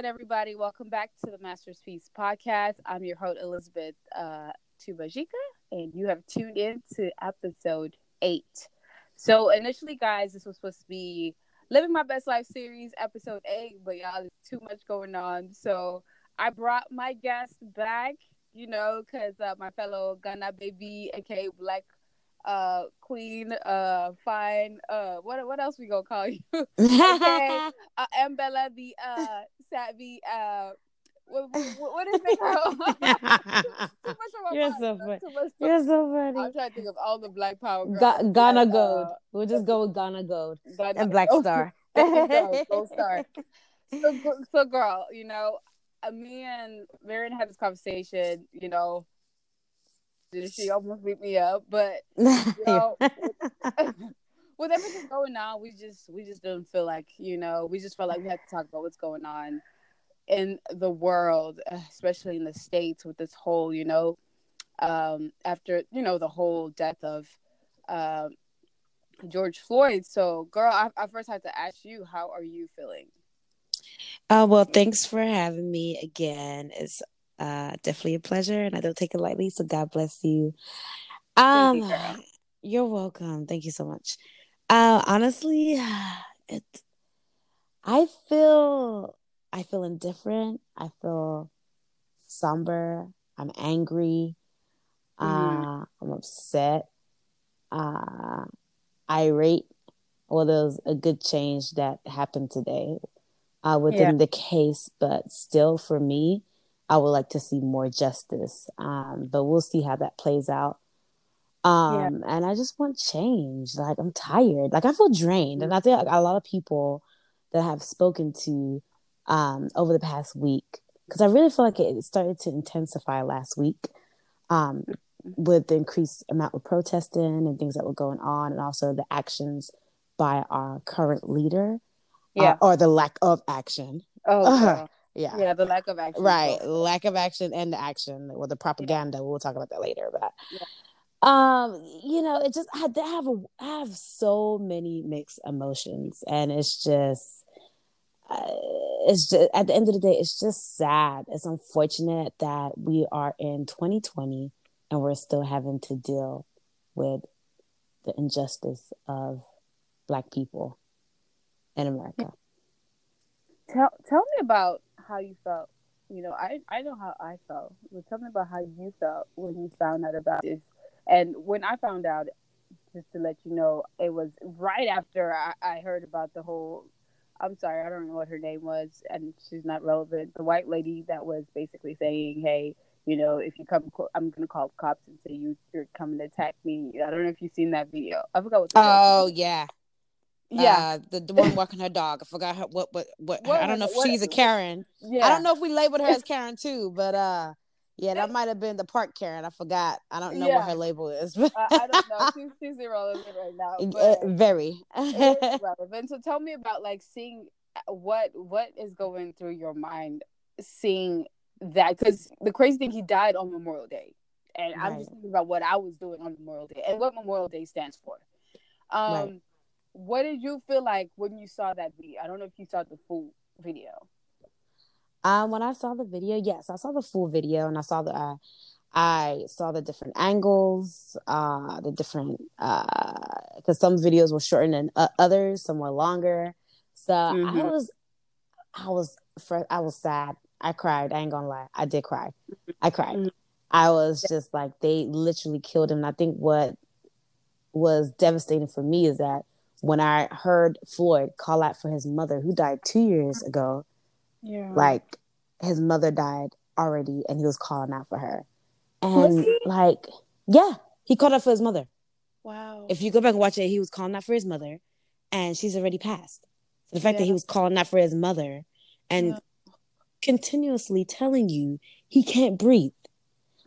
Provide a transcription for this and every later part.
good, everybody? Welcome back to the Master's Piece podcast. I'm your host, Elizabeth uh, Tubajika, and you have tuned in to episode eight. So, initially, guys, this was supposed to be Living My Best Life series, episode eight, but y'all, there's too much going on. So, I brought my guest back, you know, because uh, my fellow Ghana baby, aka Black uh queen uh fine uh what what else we gonna call you okay uh Mbella the uh savvy uh what, what, what is it You're so funny. You're so funny. I'm trying to think of all the Black Power girls. Ga- Ghana Gold. Uh, we'll just go with Ghana Gold Ghana and Black Gold. Star. go, Gold Star. So, so, girl, you know, uh, me and Marion had this conversation. You know, she almost beat me up, but you know, with everything going on, we just we just didn't feel like you know we just felt like we had to talk about what's going on in the world, especially in the states with this whole you know um, after you know the whole death of uh, George Floyd. So, girl, I, I first had to ask you, how are you feeling? Uh, well, thanks for having me again. It's uh, definitely a pleasure, and I don't take it lightly. So God bless you. Um, you, you're welcome. Thank you so much. Uh, honestly, it. I feel. I feel indifferent. I feel somber. I'm angry. Mm. Uh, I'm upset. Uh, irate. Well, there was a good change that happened today uh, within yeah. the case, but still, for me, I would like to see more justice. Um, but we'll see how that plays out. Um, yeah. and I just want change. Like I'm tired. Like I feel drained. And I think like, a lot of people that have spoken to um over the past week, because I really feel like it started to intensify last week. Um, with the increased amount of protesting and things that were going on, and also the actions by our current leader, yeah, uh, or the lack of action. Oh, uh, yeah yeah the lack of action right lack of action and the action or the propaganda yeah. we'll talk about that later but yeah. um you know it just i have a i have so many mixed emotions and it's just uh, it's just at the end of the day it's just sad it's unfortunate that we are in 2020 and we're still having to deal with the injustice of black people in america tell tell me about how you felt. You know, I I know how I felt. But tell me about how you felt when you found out about this. And when I found out, just to let you know, it was right after I, I heard about the whole. I'm sorry, I don't know what her name was, and she's not relevant. The white lady that was basically saying, "Hey, you know, if you come, I'm gonna call cops and say you you're coming to attack me." I don't know if you've seen that video. I forgot what. oh yeah, yeah, uh, the, the one walking her dog. I forgot her, what what what. what I don't know if what, she's a Karen. Yeah. I don't know if we labeled her as Karen too, but uh, yeah, that might have been the park Karen. I forgot. I don't know yeah. what her label is. But I, I don't know. She's, she's irrelevant right now. Uh, very relevant. So tell me about like seeing uh, what what is going through your mind seeing that because the crazy thing he died on Memorial Day, and right. I'm just thinking about what I was doing on Memorial Day and what Memorial Day stands for. Um. Right what did you feel like when you saw that video? I don't know if you saw the full video. Um, when I saw the video, yes, I saw the full video, and I saw the, uh, I saw the different angles, uh, the different, uh, because some videos were shorter than uh, others, some were longer. So mm-hmm. I was, I was, I was sad. I cried. I ain't gonna lie, I did cry. I cried. Mm-hmm. I was just like they literally killed him. And I think what was devastating for me is that when I heard Floyd call out for his mother, who died two years ago, yeah, like his mother died already, and he was calling out for her, and like, yeah, he called out for his mother. Wow! If you go back and watch it, he was calling out for his mother, and she's already passed. So the fact yeah. that he was calling out for his mother, and yeah. continuously telling you he can't breathe,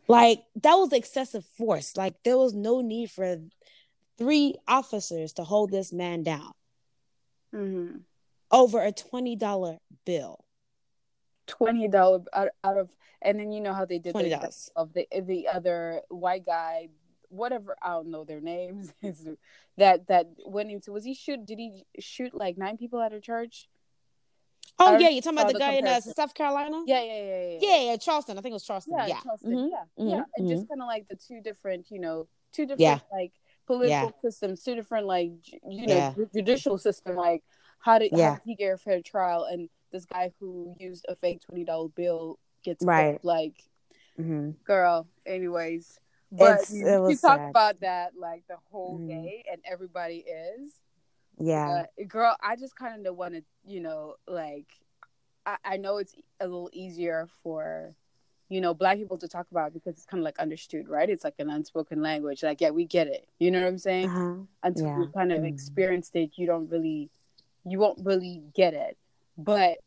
like that was excessive force. Like there was no need for three officers to hold this man down mm-hmm. over a $20 bill. $20 out, out of, and then you know how they did $20. of the, the other white guy, whatever, I don't know their names, that, that went into, was he shoot, did he shoot like nine people at a church? Oh yeah, you're talking about the, the guy in uh, South Carolina. Yeah, yeah, yeah, yeah, yeah. Yeah, Charleston. I think it was Charleston. Yeah, yeah. Charleston. Mm-hmm. Yeah, mm-hmm. yeah, and mm-hmm. just kind of like the two different, you know, two different yeah. like political yeah. systems, two different like you know yeah. judicial system. Like how did, yeah. how did he get a fair trial? And this guy who used a fake twenty dollar bill gets right. Like, mm-hmm. girl. Anyways, but it's, you, you talk about that like the whole mm-hmm. day, and everybody is. Yeah, uh, girl, I just kind of want to, you know, like I, I know it's a little easier for you know black people to talk about because it's kind of like understood right it's like an unspoken language like yeah we get it you know what i'm saying uh-huh. until yeah. you kind of mm. experienced it you don't really you won't really get it but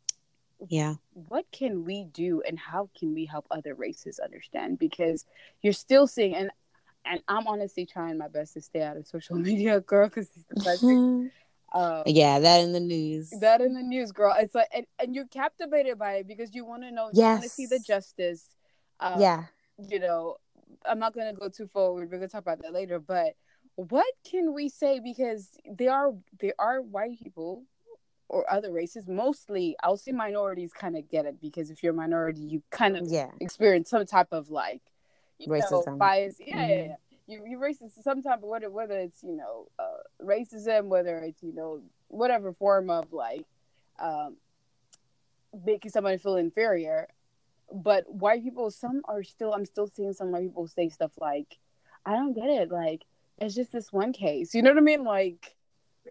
yeah what can we do and how can we help other races understand because you're still seeing and and i'm honestly trying my best to stay out of social media girl because it's the mm-hmm. Um, yeah, that in the news. That in the news, girl. It's like, and, and you're captivated by it because you want to know, yes. you want to see the justice. Um, yeah. You know, I'm not going to go too forward. We're going to talk about that later. But what can we say? Because there are there are white people or other races. Mostly, I'll say minorities kind of get it because if you're a minority, you kind of yeah. experience some type of like racism, know, bias. Yeah, mm-hmm. yeah, yeah you you racist some type of whether whether it's you know uh, racism, whether it's you know whatever form of like um, making somebody feel inferior. But white people, some are still. I'm still seeing some white people say stuff like, "I don't get it. Like it's just this one case." You know what I mean? Like,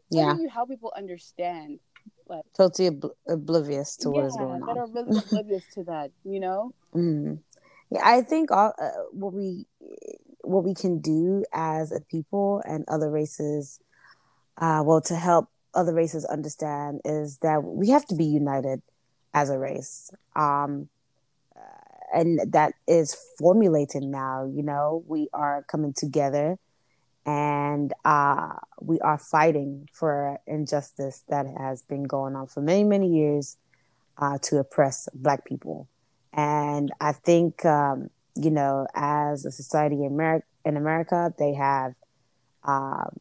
yeah. How do you help people understand? Like totally ob- oblivious to yeah, what is going on. That are really oblivious to that. You know. Mm. Yeah, I think all uh, what we what we can do as a people and other races, uh, well, to help other races understand is that we have to be united as a race. Um, and that is formulating now, you know, we are coming together and uh, we are fighting for injustice that has been going on for many, many years uh, to oppress Black people. And I think um, you know, as a society in America, in America they have um,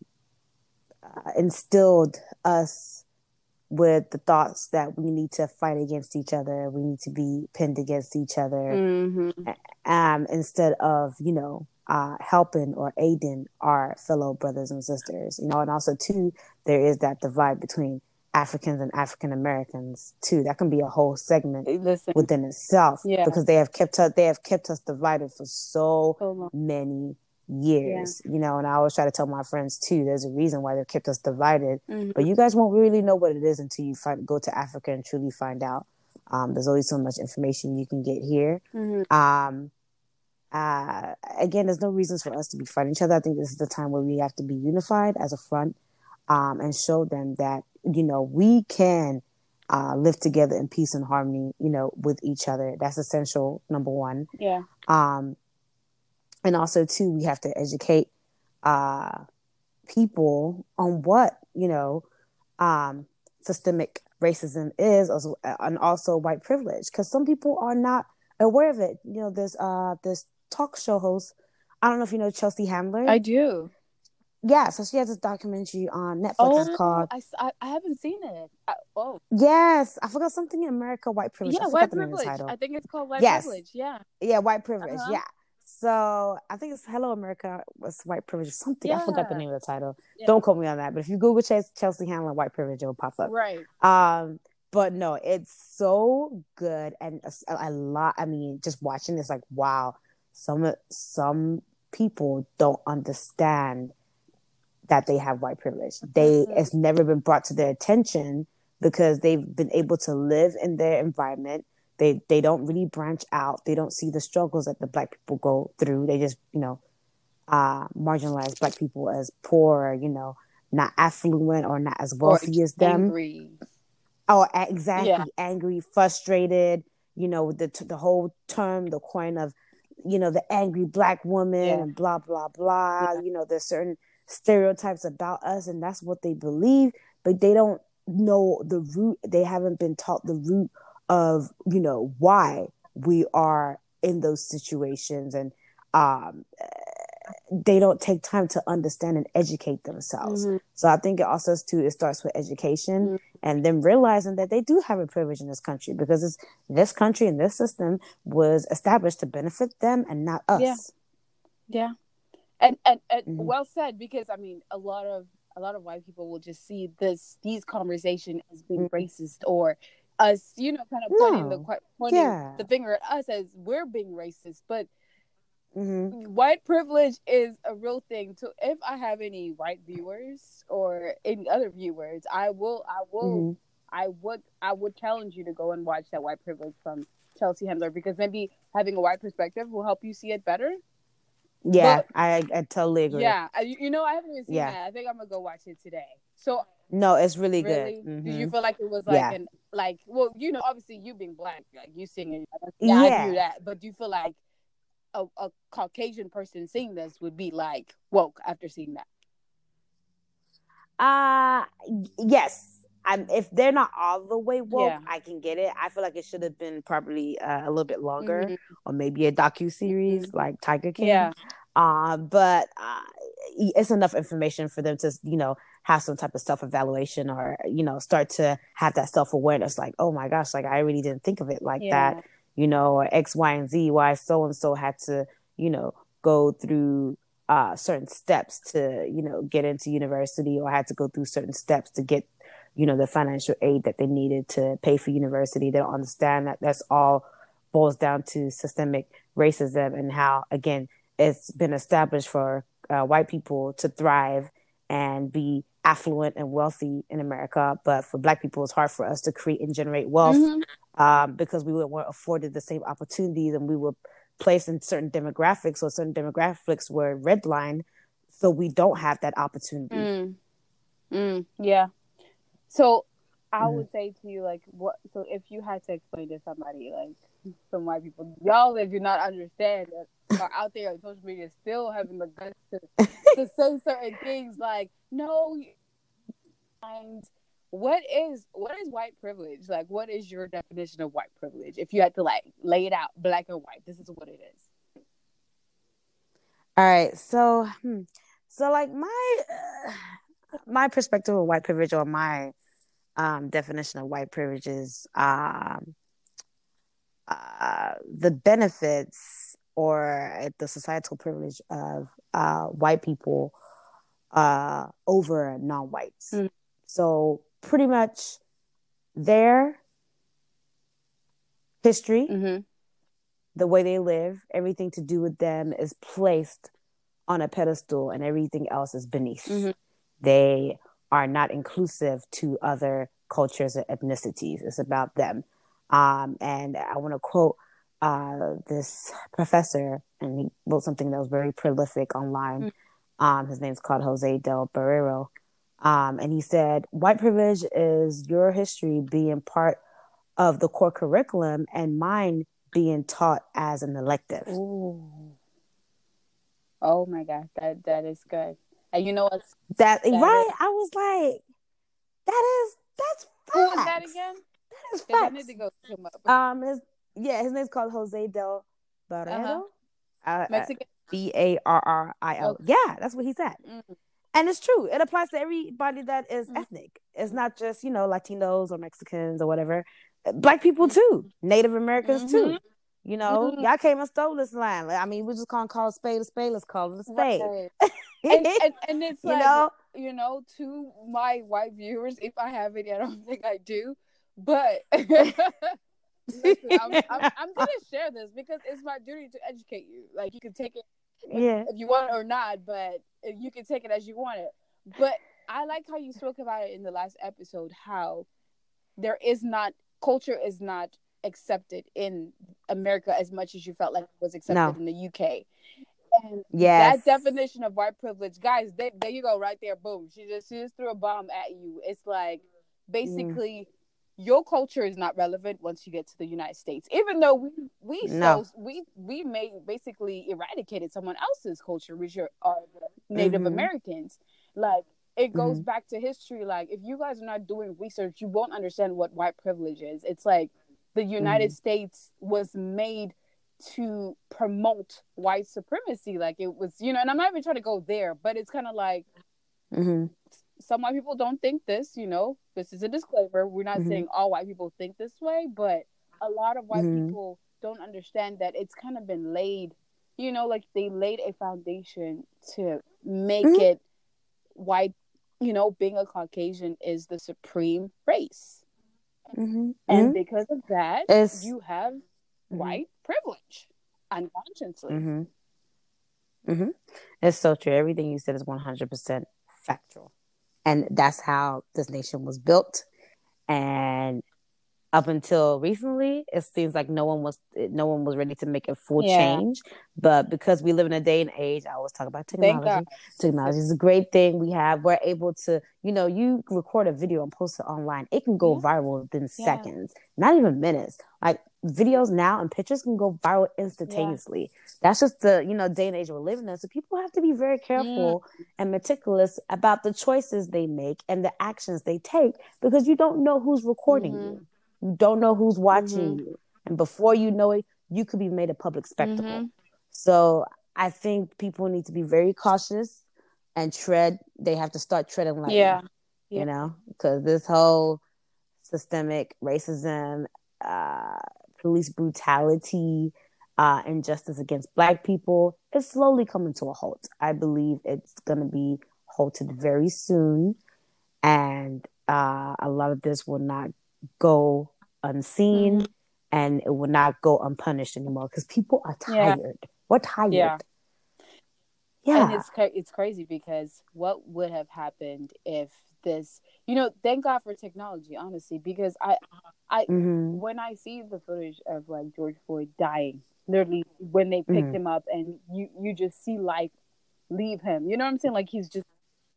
uh, instilled us with the thoughts that we need to fight against each other, we need to be pinned against each other, mm-hmm. um, instead of you know uh, helping or aiding our fellow brothers and sisters. You know, and also too, there is that divide between Africans and African Americans too. That can be a whole segment Listen, within itself yeah. because they have kept us they have kept us divided for so, so many years. Yeah. You know, and I always try to tell my friends too. There's a reason why they've kept us divided, mm-hmm. but you guys won't really know what it is until you find, go to Africa and truly find out. Um, there's always so much information you can get here. Mm-hmm. Um, uh, again, there's no reasons for us to be fighting each other. I think this is the time where we have to be unified as a front um, and show them that you know, we can uh, live together in peace and harmony, you know, with each other. That's essential, number one. Yeah. Um, and also, too, we have to educate uh, people on what, you know, um, systemic racism is, also, and also white privilege, because some people are not aware of it. You know, there's uh, this talk show host. I don't know if you know Chelsea Handler. I do. Yeah, so she has this documentary on Netflix. Oh, it's called. I, I, I haven't seen it. I, oh. Yes, I forgot something in America. White privilege. Yeah, white privilege. I think it's called white yes. privilege. Yeah. Yeah, white privilege. Uh-huh. Yeah. So I think it's Hello America was white privilege or something. Yeah. I forgot the name of the title. Yeah. Don't quote me on that. But if you Google Chelsea Handler white privilege, it will pop up. Right. Um, but no, it's so good and a, a lot. I mean, just watching this, like, wow, some some people don't understand that they have white privilege. They mm-hmm. it's never been brought to their attention because they've been able to live in their environment. They they don't really branch out. They don't see the struggles that the black people go through. They just, you know, uh marginalize black people as poor, you know, not affluent or not as wealthy as them. Angry. Oh, exactly. Yeah. Angry, frustrated, you know, the the whole term, the coin of, you know, the angry black woman yeah. and blah blah blah. Yeah. You know, there's certain stereotypes about us and that's what they believe but they don't know the root they haven't been taught the root of you know why we are in those situations and um they don't take time to understand and educate themselves. Mm-hmm. So I think it also too it starts with education mm-hmm. and then realizing that they do have a privilege in this country because it's this country and this system was established to benefit them and not us. Yeah. Yeah. And and, and mm-hmm. well said because I mean a lot of a lot of white people will just see this these conversation as being mm-hmm. racist or us, you know, kind of pointing no. the pointing yeah. the finger at us as we're being racist, but Mm-hmm. White privilege is a real thing. So if I have any white viewers or any other viewers, I will, I will, mm-hmm. I would, I would challenge you to go and watch that white privilege from Chelsea Handler because maybe having a white perspective will help you see it better. Yeah, but, I, I totally agree. Yeah, you know, I haven't even seen yeah. that. I think I'm gonna go watch it today. So no, it's really, really? good. Mm-hmm. Do you feel like it was like yeah. an like well, you know, obviously you being black, like you singing, yeah, yeah. I knew that. But do you feel like a, a Caucasian person seeing this would be like woke after seeing that? Uh yes. I'm, if they're not all the way woke, yeah. I can get it. I feel like it should have been probably uh, a little bit longer, mm-hmm. or maybe a docu series mm-hmm. like Tiger King. Yeah. Uh, but uh, it's enough information for them to, you know, have some type of self evaluation or, you know, start to have that self awareness. Like, oh my gosh, like I really didn't think of it like yeah. that you know, or X, Y, and Z, why so and so had to, you know, go through uh, certain steps to, you know, get into university or had to go through certain steps to get, you know, the financial aid that they needed to pay for university. They don't understand that that's all boils down to systemic racism and how, again, it's been established for uh, white people to thrive and be affluent and wealthy in America, but for Black people, it's hard for us to create and generate wealth mm-hmm. um, because we weren't afforded the same opportunities and we were placed in certain demographics or certain demographics were redlined, so we don't have that opportunity. Mm. Mm, yeah. So I mm would say to you, like, what? So if you had to explain to somebody, like, some white people, y'all that do not understand that are out there on social media still having the guts to, to say certain things, like, no, and what is what is white privilege? Like, what is your definition of white privilege? If you had to like lay it out black and white, this is what it is. All right, so hmm, so like my uh, my perspective of white privilege or my um, definition of white privilege is um, uh, the benefits or the societal privilege of uh, white people uh, over non-whites. Mm. So pretty much their history, mm-hmm. the way they live, everything to do with them is placed on a pedestal, and everything else is beneath. Mm-hmm. They are not inclusive to other cultures or ethnicities. It's about them. Um, and I want to quote uh, this professor, and he wrote something that was very prolific online. Mm-hmm. Um, his name's called Jose del Barrero. Um, and he said, White privilege is your history being part of the core curriculum and mine being taught as an elective. Ooh. Oh my God, that that is good. And you know what's that, that right? Is, I was like, that is that's who was that again? That is facts. I need to go him up. Um, his yeah, his name's called Jose Del Barrero. Uh-huh. Uh, Mexican. B A R R I L. Yeah, that's what he said. Mm. And it's true. It applies to everybody that is mm. ethnic. It's not just, you know, Latinos or Mexicans or whatever. Black people too. Native Americans mm-hmm. too. You know, mm-hmm. y'all came and stole this land. I mean, we just gonna call a spade a spade. Let's call it a spade. Right. and, and, and, it's you know, you know, to my white viewers, if I have any, I don't think I do, but listen, I'm, I'm, I'm, gonna share this because it's my duty to educate you. Like you can take it, yeah, if you want it or not, but you can take it as you want it. But I like how you spoke about it in the last episode. How there is not culture is not accepted in America as much as you felt like it was accepted no. in the UK. And yes. that definition of white privilege, guys, they, there you go, right there. Boom. She just she just threw a bomb at you. It's like basically mm. Your culture is not relevant once you get to the United States. Even though we we no. so we we made basically eradicated someone else's culture, which are, are Native mm-hmm. Americans. Like it goes mm-hmm. back to history. Like if you guys are not doing research, you won't understand what white privilege is. It's like the United mm-hmm. States was made to promote white supremacy. Like it was, you know, and I'm not even trying to go there, but it's kind of like mm-hmm. Some white people don't think this, you know. This is a disclaimer. We're not Mhm. saying all white people think this way, but a lot of white Mhm. people don't understand that it's kind of been laid, you know, like they laid a foundation to make Mhm. it white, you know, being a Caucasian is the supreme race. Mm-hmm. And because of that, It's- you have white privilege unconsciously. Mm-hmm. Mm-hmm. It's so true. Everything you said is one hundred percent factual, and that's how this nation was built. And up until recently, it seems like no one was no one was ready to make a full Yeah. change. But because we live in a day and age, I always talk about technology. Technology is a great thing we have. We're able to, you know, you record a video and post it online. It can go Yeah. viral within Yeah. seconds, not even minutes. Like videos now and pictures can go viral instantaneously. That's just the, you know, day and age we're living in. So people have to be very careful and meticulous about the choices they make and the actions they take because you don't know who's recording Mhm. you. You don't know who's watching Mhm. you. And before you know it, you could be made a public spectacle. Mhm. So I think people need to be very cautious and tread. They have to start treading lightly. Yeah. You know, because this whole systemic racism, uh, police brutality, uh, injustice against Black people is slowly coming to a halt. I believe it's going to be halted very soon, and uh, a lot of this will not go unseen, Mhm. and it will not go unpunished anymore because people are Yeah. tired. We're tired. Yeah. Yeah. And it's it's crazy because what would have happened if this, you know, thank God for technology, honestly, because I, I, Mhm. when I see the footage of like George Floyd dying, literally when they picked Mhm. him up and you you just see life leave him. You know what I'm saying? Like he's just.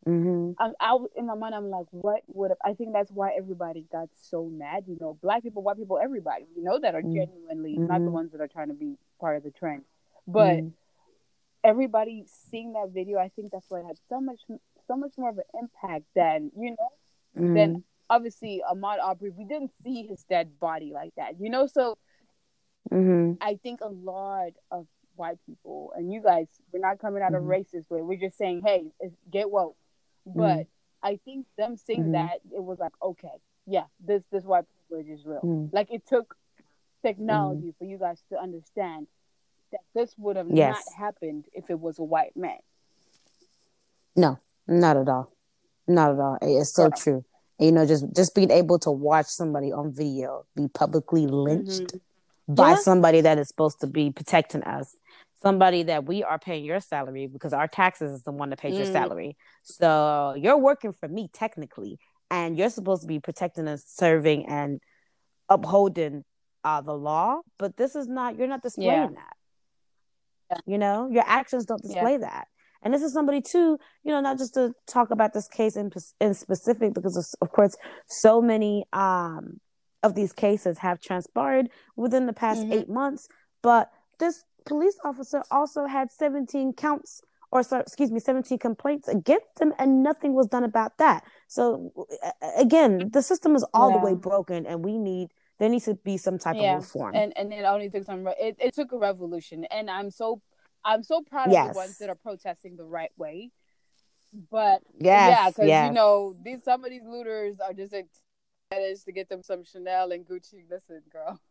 Mhm. I'm out in my mind. I'm like, what would have? I think that's why everybody got so mad. You know, black people, white people, everybody. You know that are Mm. genuinely not the Mhm. ones that are trying to be part of the trend, but Mhm. everybody seeing that video, I think that's why it had so much, so much more of an impact than you know. Mhm. Then obviously Ahmaud Arbery, we didn't see his dead body like that, you know. So Mhm. I think a lot of white people and you guys, we're not coming out Mhm. of racist way. We're just saying, hey, get woke. But I think them seeing Mhm. that it was like, okay, yeah, this this white privilege is real. Mhm. Like it took technology for you guys to understand that this would have Yes. not happened if it was a white man. No, not at all. Not at all. It's so Yeah. true. You know, just just being able to watch somebody on video be publicly lynched by Yeah. somebody that is supposed to be protecting us, somebody that we are paying your salary because our taxes is the one that pays your Mm. salary. So you're working for me technically, and you're supposed to be protecting and serving and upholding uh, the law. But this is not. You're not displaying that. Yeah. You know, your actions don't display that. And this is somebody too, you know, not just to talk about this case in in specific, because of, course, so many um of these cases have transpired within the past Mhm. eight months. But this police officer also had 17 counts, or so, excuse me, 17 complaints against him, and nothing was done about that. So again, the system is all the way broken, and we need there needs to be some type Yeah. of reform. And and it only took some. re- It, it took a revolution, and I'm so I'm so proud of the ones that are protesting the right way. But yes, yeah, because yes. you know these some of these looters are just managed to get them some Chanel and Gucci. Listen, girl.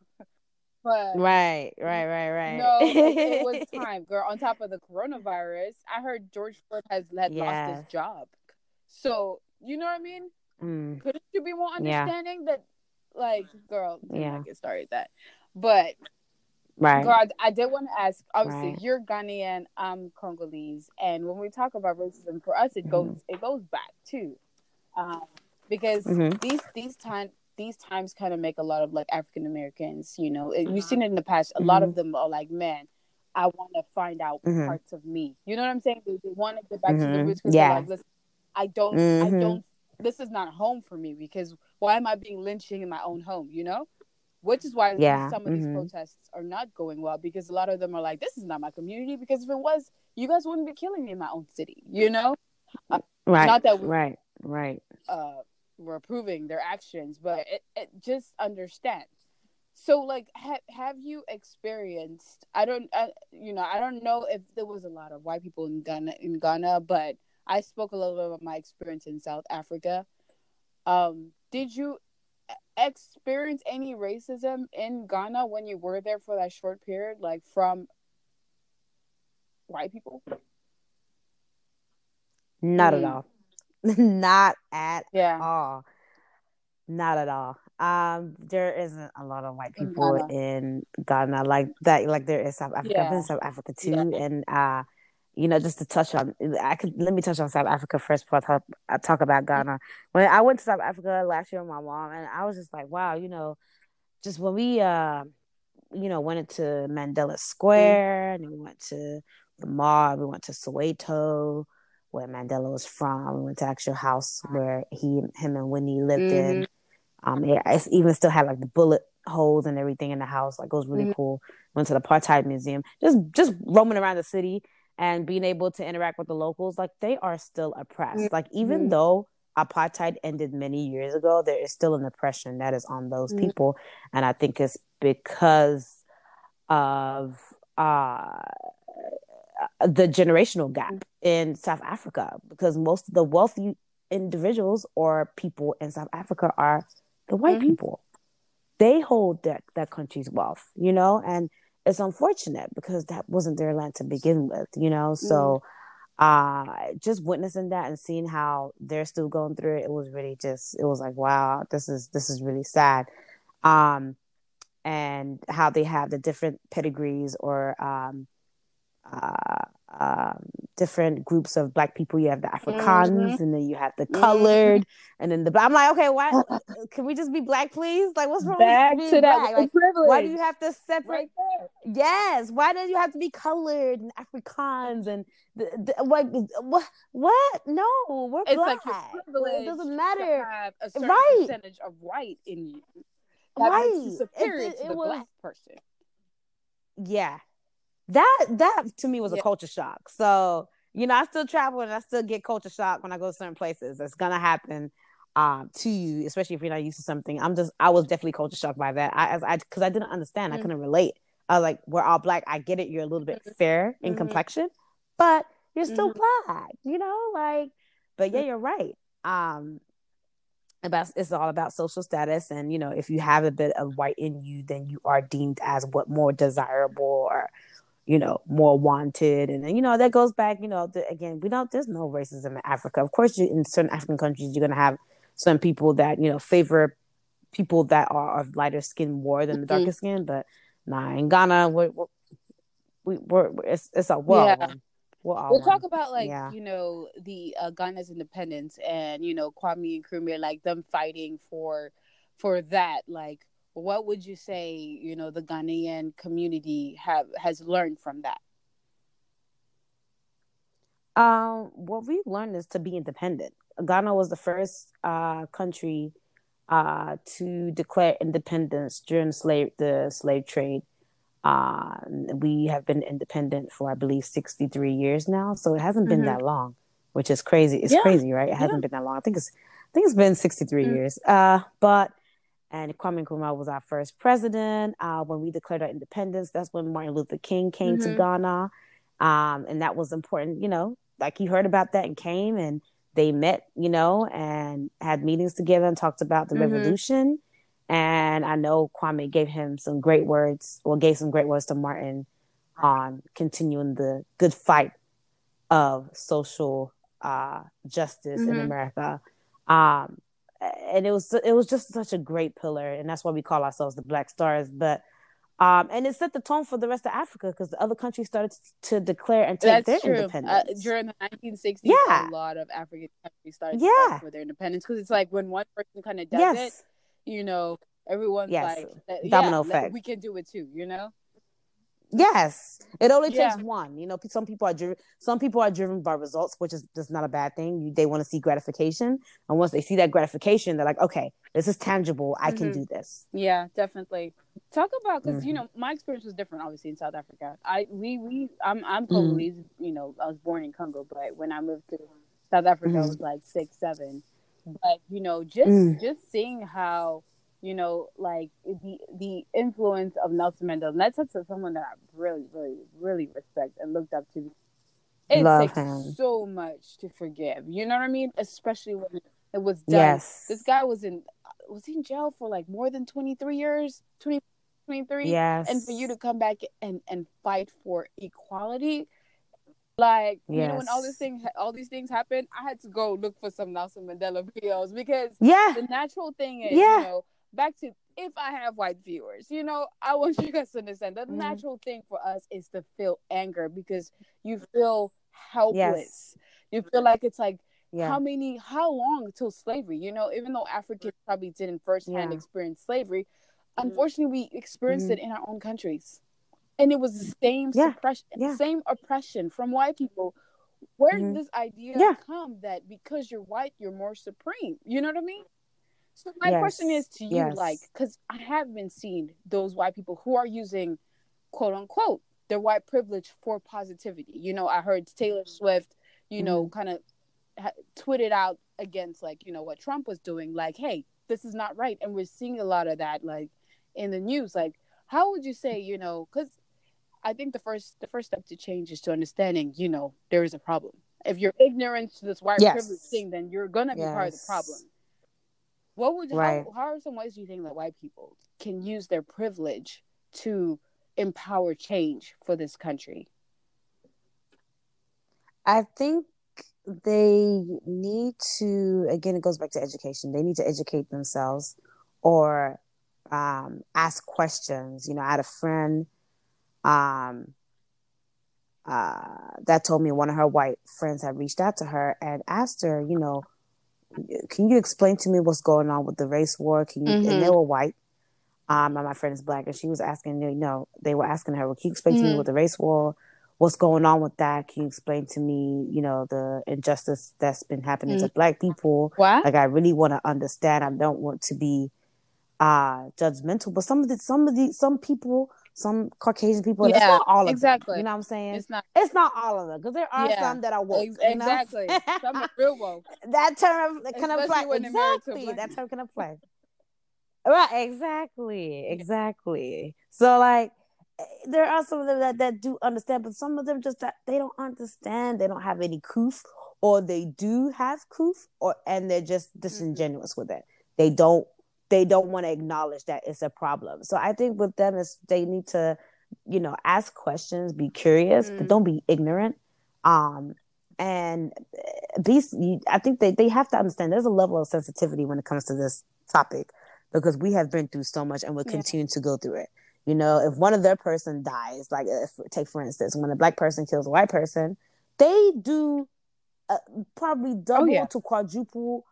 But Right, right, right, right. no, it, it was time, girl. On top of the coronavirus, I heard George Floyd has had lost his job. So you know what I mean? Mm, Couldn't you be more Yeah. understanding that, like, girl? Yeah. Yeah. Get started that, but right. girl, I, did want to ask. Obviously, Right. you're Ghanaian. I'm Congolese, and when we talk about racism, for us, it Mhm. goes it goes back too, um, because Mhm. these these time these times kind of make a lot of like African Americans. You know, it- you've seen it in the past. A lot of them are like, man. I want to find out Mhm. parts of me. You know what I'm saying? They, they want to get back to the roots because Yeah. like, listen, I don't, I don't. This is not home for me because why am I being lynching in my own home? You know, which is why Yeah. some of these Mhm. protests are not going well because a lot of them are like, this is not my community. Because if it was, you guys wouldn't be killing me in my own city. You know, Right. not that we- right. Right. uh, we're approving their actions, but it, it just understand. so like have have you experienced i don't I, you know i don't know if there was a lot of white people in ghana in ghana but i spoke a little bit about my experience in south africa um did you experience any racism in ghana when you were there for that short period like from white people not mm. at all not at yeah. all not at all um, there isn't a lot of white people in Ghana, in Ghana like that. Like there is South Africa. Yeah. I've been in South Africa too, yeah. and uh, you know, just to touch on, I could let me touch on South Africa first before I talk, I talk about Ghana. When I went to South Africa last year with my mom, and I was just like, wow, you know, just when we, uh, you know, went into Mandela. Square, and we went to the mall, we went to Soweto, where Mandela was from. We went to actual house where he, him, and Winnie lived mm-hmm. in. Um, it, it even still had like the bullet holes and everything in the house. Like it was really mm-hmm. cool. Went to the apartheid museum. Just just roaming around the city and being able to interact with the locals. Like they are still oppressed. Mm-hmm. Like even though apartheid ended many years ago, there is still an oppression that is on those mm-hmm. people, and I think it's because of uh the generational gap mm-hmm. in South Africa because most of the wealthy individuals or people in South Africa are the white mm-hmm. people. They hold that that country's wealth, you know, and it's unfortunate because that wasn't their land to begin with, you know. Mm-hmm. So uh just witnessing that and seeing how they're still going through it, it was really just it was like, wow, this is this is really sad. Um and how they have the different pedigrees or um uh um, different groups of black people. You have the Afrikaners, mm-hmm. and then you have the mm-hmm. colored, mm-hmm. and then the. I'm like, okay, why can we just be black, please? Like, what's wrong Back with to that like, privilege? Why do you have to separate? Right yes, why do you have to be colored and Afrikaans and the, the, like what? What? No, we're it's black. Like it doesn't matter. a certain right. percentage of white in you. That right. superior it, it, to the was, black person. Yeah, that that to me was yeah. a culture shock. So you know, I still travel and I still get culture shock when I go to certain places. It's gonna happen um, to you, especially if you're not used to something. I'm just, I was definitely culture shocked by that. I, as I, because I didn't understand, mm-hmm. I couldn't relate. I was like, we're all black. I get it. You're a little bit mm-hmm. fair in mm-hmm. complexion, but you're still mm-hmm. black. You know, like, but yeah, mm-hmm. you're right. Um, about it's all about social status, and you know, if you have a bit of white in you, then you are deemed as what more desirable or you know, more wanted. And, and you know, that goes back, you know, the, again, we don't, there's no racism in Africa. Of course, you, in certain African countries, you're going to have some people that, you know, favor people that are of lighter skin more than the darker mm-hmm. skin. But nah, in Ghana, we're, we're, we're, we're it's, it's a well. Yeah. We'll, we'll talk about like yeah. you know the uh, Ghana's independence and you know Kwame and Nkrumah like them fighting for for that like what would you say you know the ghanaian community have has learned from that um what we've learned is to be independent ghana was the first uh country uh to declare independence during slave the slave trade uh we have been independent for i believe 63 years now so it hasn't been mm-hmm. that long which is crazy it's yeah. crazy right it hasn't yeah. been that long i think it's i think it's been 63 mm-hmm. years uh but and Kwame Nkrumah was our first president. Uh, when we declared our independence, that's when Martin Luther King came mm-hmm. to Ghana, um, and that was important. You know, like he heard about that and came, and they met, you know, and had meetings together and talked about the mm-hmm. revolution. And I know Kwame gave him some great words, or gave some great words to Martin on continuing the good fight of social uh, justice mm-hmm. in America. Um, and it was it was just such a great pillar, and that's why we call ourselves the Black Stars. But um, and it set the tone for the rest of Africa because the other countries started to declare and take That's their true. Uh, independence. Uh, during the 1960s, yeah. a lot of African countries started yeah. for their independence because it's like when one person kind of does yes. it, you know, everyone's yes. like, domino yeah, effect. We can do it too, you know? Yes, it only yeah. takes one. You know, some people are driven. Some people are driven by results, which is just not a bad thing. You, they want to see gratification, and once they see that gratification, they're like, "Okay, this is tangible. I mm-hmm. can do this." Yeah, definitely. Talk about because mm-hmm. you know my experience was different, obviously in South Africa. I we we I'm I'm Congolese. Mm-hmm. You know, I was born in Congo, but when I moved to South Africa, I mm-hmm. was like six, seven. But you know, just mm. just seeing how you know, like the the influence of Nelson Mandela. And that's someone that I really, really, really respect and looked up to. It Love takes him. so much to forgive. You know what I mean? Especially when it was done. Yes. This guy was in was he in jail for like more than 23 years 20, 23 yes and for you to come back and and fight for equality like yes. you know when all these things all these things happen i had to go look for some nelson mandela videos because yeah the natural thing is yeah. you know back to if i have white viewers you know i want you guys to understand the mm-hmm. natural thing for us is to feel anger because you feel helpless yes. you feel like it's like yeah. how many how long till slavery you know even though africans probably didn't firsthand yeah. experience slavery mm-hmm. unfortunately we experienced mm-hmm. it in our own countries and it was the same yeah. suppression yeah. same oppression from white people where mm-hmm. did this idea yeah. come that because you're white you're more supreme you know what i mean so my yes. question is to you yes. like because i have been seeing those white people who are using quote unquote their white privilege for positivity you know i heard taylor swift you know mm-hmm. kind of tweeted out against like you know what Trump was doing like hey this is not right and we're seeing a lot of that like in the news like how would you say you know cuz I think the first the first step to change is to understanding you know there is a problem if you're ignorant to this white yes. privilege thing then you're going to be yes. part of the problem what would right. how, how are some ways do you think that white people can use their privilege to empower change for this country? I think they need to again it goes back to education. They need to educate themselves or um, ask questions. You know i had a friend um, uh, that told me one of her white friends had reached out to her and asked her you know can you explain to me what's going on with the race war can you mm-hmm. and they were white um, and my friend is black and she was asking you know they were asking her well, can you explain mm-hmm. to me mm-hmm. what the race war what's going on with that? Can you explain to me, you know, the injustice that's been happening mm. to black people? What? Like I really want to understand. I don't want to be uh judgmental, but some of the some of the some people some Caucasian people. Yeah, not all of exactly. Them, you know what I'm saying? It's not. It's not all of them because there are yeah, some that are woke. Ex- exactly. some are real woke. that term can apply. Exactly. That term can apply. Right. Exactly. Exactly. So like there are some of them that, that do understand, but some of them just that they don't understand. They don't have any coof, or they do have coof, or and they're just mm-hmm. disingenuous mm-hmm. with it. They don't they don't want to acknowledge that it's a problem. So I think with them is they need to, you know, ask questions, be curious, mm-hmm. but don't be ignorant. Um, and these, I think they, they have to understand there's a level of sensitivity when it comes to this topic because we have been through so much and will yeah. continue to go through it. You know, if one of their person dies, like if take for instance, when a black person kills a white person, they do uh, probably oh, double oh, yeah. to quadruple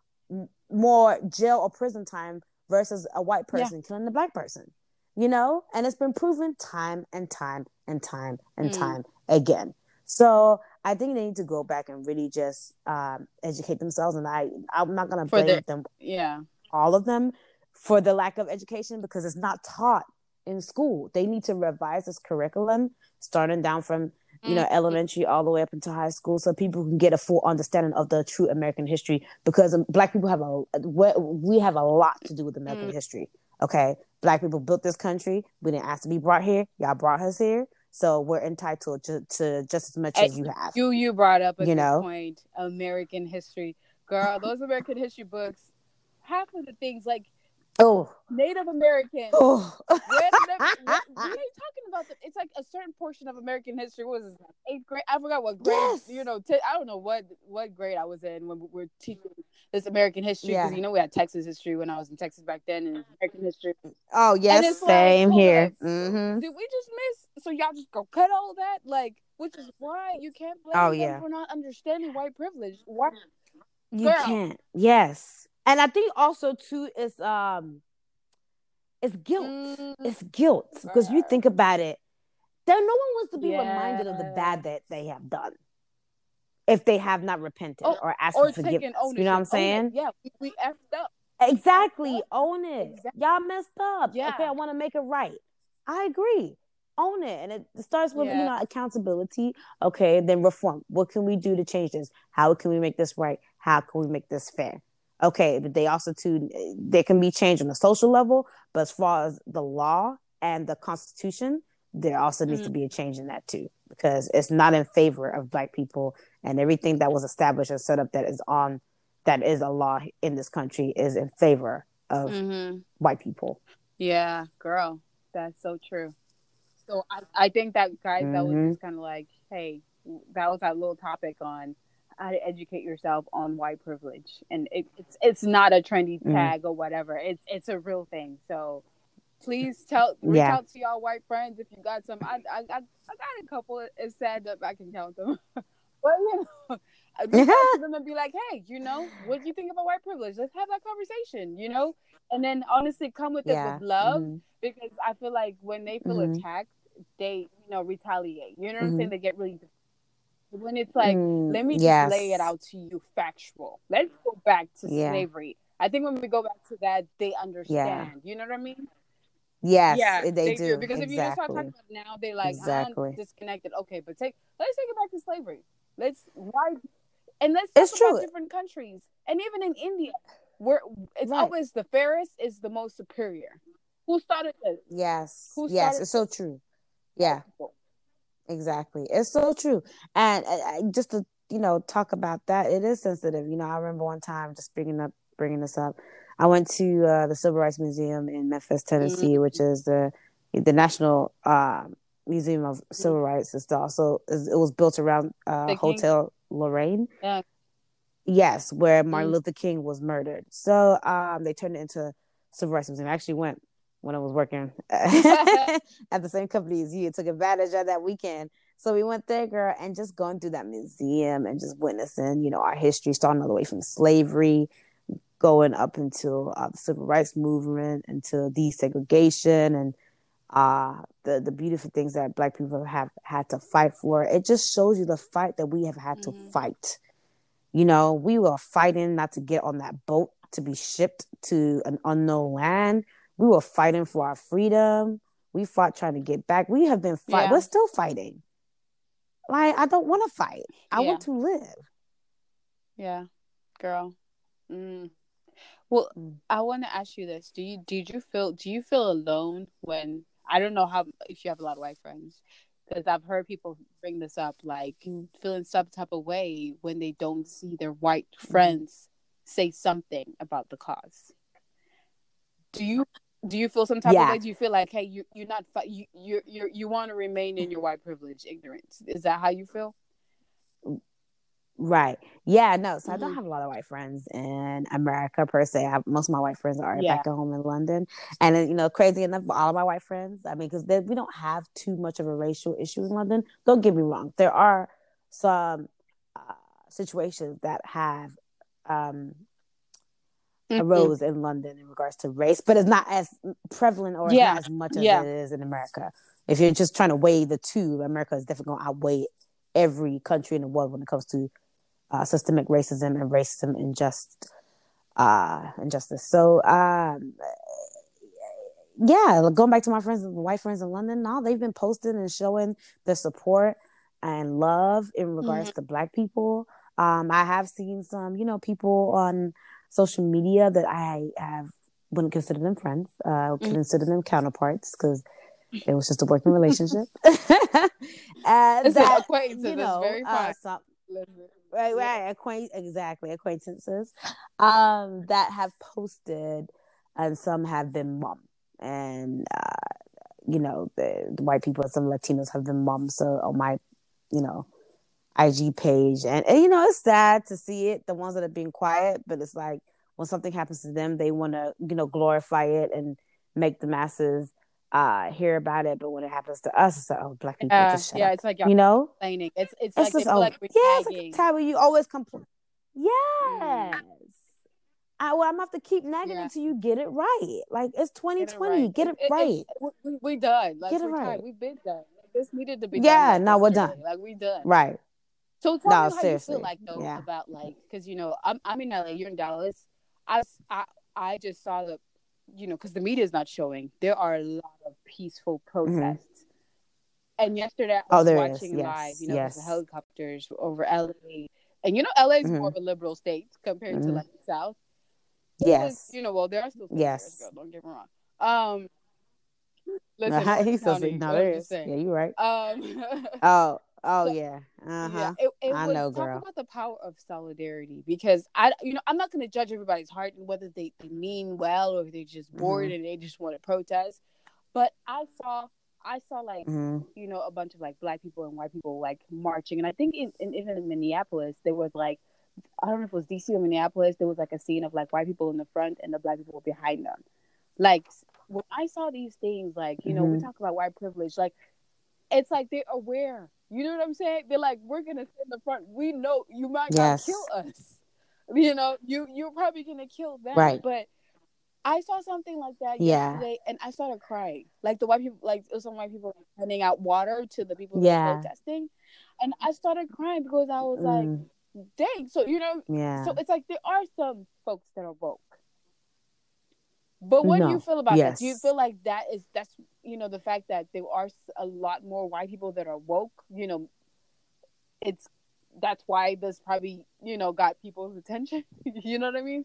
more jail or prison time versus a white person yeah. killing a black person. You know, and it's been proven time and time and time and mm. time again. So I think they need to go back and really just um, educate themselves. And I, I'm not gonna blame them, yeah, all of them for the lack of education because it's not taught in school. They need to revise this curriculum, starting down from you know mm-hmm. elementary all the way up into high school, so people can get a full understanding of the true American history. Because um, Black people have a we have a lot to do with American mm. history. Okay, Black people built this country. We didn't ask to be brought here. Y'all brought us here. So we're entitled to, to just as much as you have. You you brought up a you know? point, American history, girl. Those American history books, half of the things like Oh, Native American. Oh, what, are you talking about? The, it's like a certain portion of American history was eighth grade. I forgot what grade. Yes. You know, t- I don't know what what grade I was in when we were teaching this American history because yeah. you know we had Texas history when I was in Texas back then and American history. Oh yes, same like, here. Mm-hmm. Did we just miss? So y'all just go cut all that, like, which is why you can't blame oh, them yeah. for not understanding white privilege. Why? You Girl. can't. Yes and I think also too is um it's guilt. Mm. It's guilt because you think about it, there no one wants to be yeah. reminded of the bad that they have done if they have not repented oh, or asked or for forgiveness. You know what I'm saying? Yeah, we, we effed up. Exactly. Own it. Exactly. Y'all messed up. Yeah. Okay, I want to make it right. I agree. Own it. And it starts with, yeah. you know, accountability. Okay, then reform. What can we do to change this? How can we make this right? How can we make this fair? Okay, but they also too they can be changed on the social level, but as far as the law and the constitution, there also needs mm-hmm. to be a change in that too because it's not in favor of black people and everything that was established and set up that is on that is a law in this country is in favor of mm-hmm. white people. Yeah, girl, that's so true. So I, I think that guys, mm-hmm. that was mm-hmm. just kind of like, hey, that was that little topic on how to educate yourself on white privilege, and it, it's it's not a trendy mm-hmm. tag mm. or whatever. It's it's a real thing. So please tell reach yeah. out to y'all white friends if you got some. I I, I, I got a couple. It's sad that I can count them, but you know. I'd reach out to them and be like, "Hey, you know, what do you think about white privilege? Let's have that conversation." You know, and then honestly, come with yeah. it with love mm-hmm. because I feel like when they feel mm-hmm. attacked, they you know retaliate. You know what I'm saying? Mm-hmm. They get really when it's like, mm, let me just lay it out to you factual. Let's go back to yeah. slavery. I think when we go back to that, they understand. Yeah. You know what I mean? Yes, yeah, they, they do. do. Because exactly. if you just start talking about now, they like exactly. I'm disconnected. Okay, but take let's take it back to slavery. Let's why and let's talk it's about true. different countries. And even in India, where it's right. always the fairest is the most superior. Who started this? Yes. Who started yes, it's so true. Yeah. Exactly. It's so true. And just to, you know, talk about that, it is sensitive. You know, I remember one time just bringing up bringing this up. I went to uh, the Civil Rights Museum in Memphis, Tennessee, mm-hmm. which is the the National uh, Museum of Civil mm-hmm. Rights. It's also it was built around uh, Hotel Lorraine. Yeah. Yes, where Martin mm-hmm. Luther King was murdered. So um, they turned it into Civil Rights Museum. I actually went when I was working at the same company as you. Took advantage of that weekend. So we went there, girl, and just going through that museum and just witnessing, you know, our history starting all the way from slavery, going up until uh, the civil rights movement, until desegregation, and uh, the the beautiful things that Black people have had to fight for. It just shows you the fight that we have had mm-hmm. to fight. You know, we were fighting not to get on that boat to be shipped to an unknown land. We were fighting for our freedom. We fought trying to get back. We have been fighting. Yeah. We're still fighting. Like I don't want to fight. I yeah. want to live. Yeah, girl. Mm. Well, mm. I want to ask you this: Do you did you feel do you feel alone when I don't know how if you have a lot of white friends because I've heard people bring this up, like mm. feeling some type of way when they don't see their white mm-hmm. friends say something about the cause. Do you do you feel some type yeah. of way? Do you feel like, hey, you you're not you you you you want to remain in your white privilege ignorance? Is that how you feel? Right. Yeah. No. So mm-hmm. I don't mm-hmm. have a lot of white friends in America per se. I have, most of my white friends are yeah. back at home in London, and you know, crazy enough, all of my white friends. I mean, because we don't have too much of a racial issue in London. Don't get me wrong. There are some uh, situations that have um, mm-hmm. arose in London in regards to race, but it's not as prevalent or yeah. as much as yeah. it is in America. If you're just trying to weigh the two, America is definitely going to outweigh every country in the world when it comes to uh, systemic racism and racism and just uh, injustice. So, um, yeah, going back to my friends, and white friends in London, now they've been posting and showing their support and love in regards mm-hmm. to Black people. Um, I have seen some, you know, people on social media that I have wouldn't consider them friends, uh, mm-hmm. consider them counterparts because it was just a working relationship. and it's that, acquaintances. You know, very uh, some, right, right, acquaint exactly acquaintances um, that have posted, and some have been mum, and uh, you know the, the, white people and some Latinos have been mum. So on my, you know, IG page, and, and you know it's sad to see it. The ones that are being quiet, but it's like when something happens to them, they want to you know glorify it and make the masses uh hear about it, but when it happens to us, it's like, oh, black people uh, just shut yeah, up. it's like you know, complaining. It's it's, it's like, just, oh, like yeah, it's like taboo. You always complain. Yes. Mm. I, well, I'm gonna have to keep nagging yeah. until you get it right. Like it's 2020, get it right. Get it, it, we, we done. Like, get it right. We've been done. Like, this needed to be. Yeah, done. no, we're done. Like we done. Right. So tell no, me how seriously. you feel like though yeah. about like because you know I'm I'm in LA, you're in Dallas. I I I just saw the you know, because the media is not showing, there are a lot of peaceful mm-hmm. protests. Mm-hmm. And yesterday, I was oh, watching yes. live, you know, yes. the helicopters over LA. And you know, LA is mm-hmm. more of a liberal state compared mm-hmm. to like the South. Yes. Was, you know, well, there are still yes. Girl, don't get me wrong. Um, listen, no, he's still no, there is. Yeah, you're right. Um, oh, oh so, yeah, uh huh. Yeah, it, it I was know, girl. Talk about the power of solidarity because I, you know, I'm not going to judge everybody's heart and whether they, they mean well or they're just bored mm-hmm. and they just want to protest. But I saw I saw like mm-hmm. you know a bunch of like black people and white people like marching, and I think in, in, even in Minneapolis there was like I don't know if it was DC or Minneapolis. There was like a scene of like white people in the front and the black people behind them. Like when I saw these things, like you know, mm-hmm. we talk about white privilege, like it's like they're aware. You know what I'm saying? They're like, we're gonna sit in the front. We know you might yes. not kill us. You know, you you're probably gonna kill them, right? But I saw something like that yeah. yesterday, and I started crying. Like the white people, like it was some white people handing out water to the people yeah. protesting, and I started crying because I was mm. like, "Dang!" So you know, yeah. So it's like there are some folks that are woke, but what no. do you feel about yes. that? Do you feel like that is that's you know the fact that there are a lot more white people that are woke? You know, it's that's why this probably you know got people's attention. you know what I mean?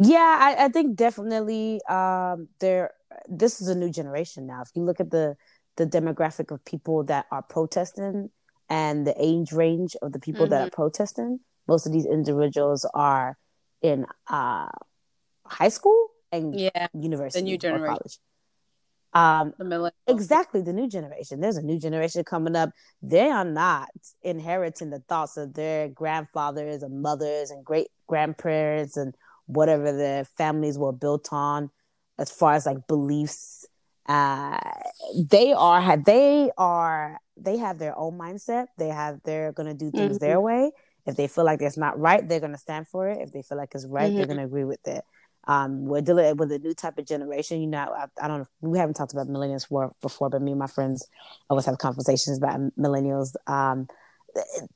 Yeah, I, I think definitely um, there. This is a new generation now. If you look at the the demographic of people that are protesting and the age range of the people mm-hmm. that are mm-hmm. protesting, most of these individuals are in uh, high school and yeah, university, the new generation. college. Um, the exactly the new generation. There's a new generation coming up. They are not inheriting the thoughts of their grandfathers and mothers and great grandparents and whatever their families were built on as far as like beliefs uh they are they are they have their own mindset they have they're gonna do things mm-hmm. their way if they feel like it's not right they're gonna stand for it if they feel like it's right mm-hmm. they're gonna agree with it um we're dealing with a new type of generation you know I, I don't know we haven't talked about millennials before, before but me and my friends always have conversations about millennials um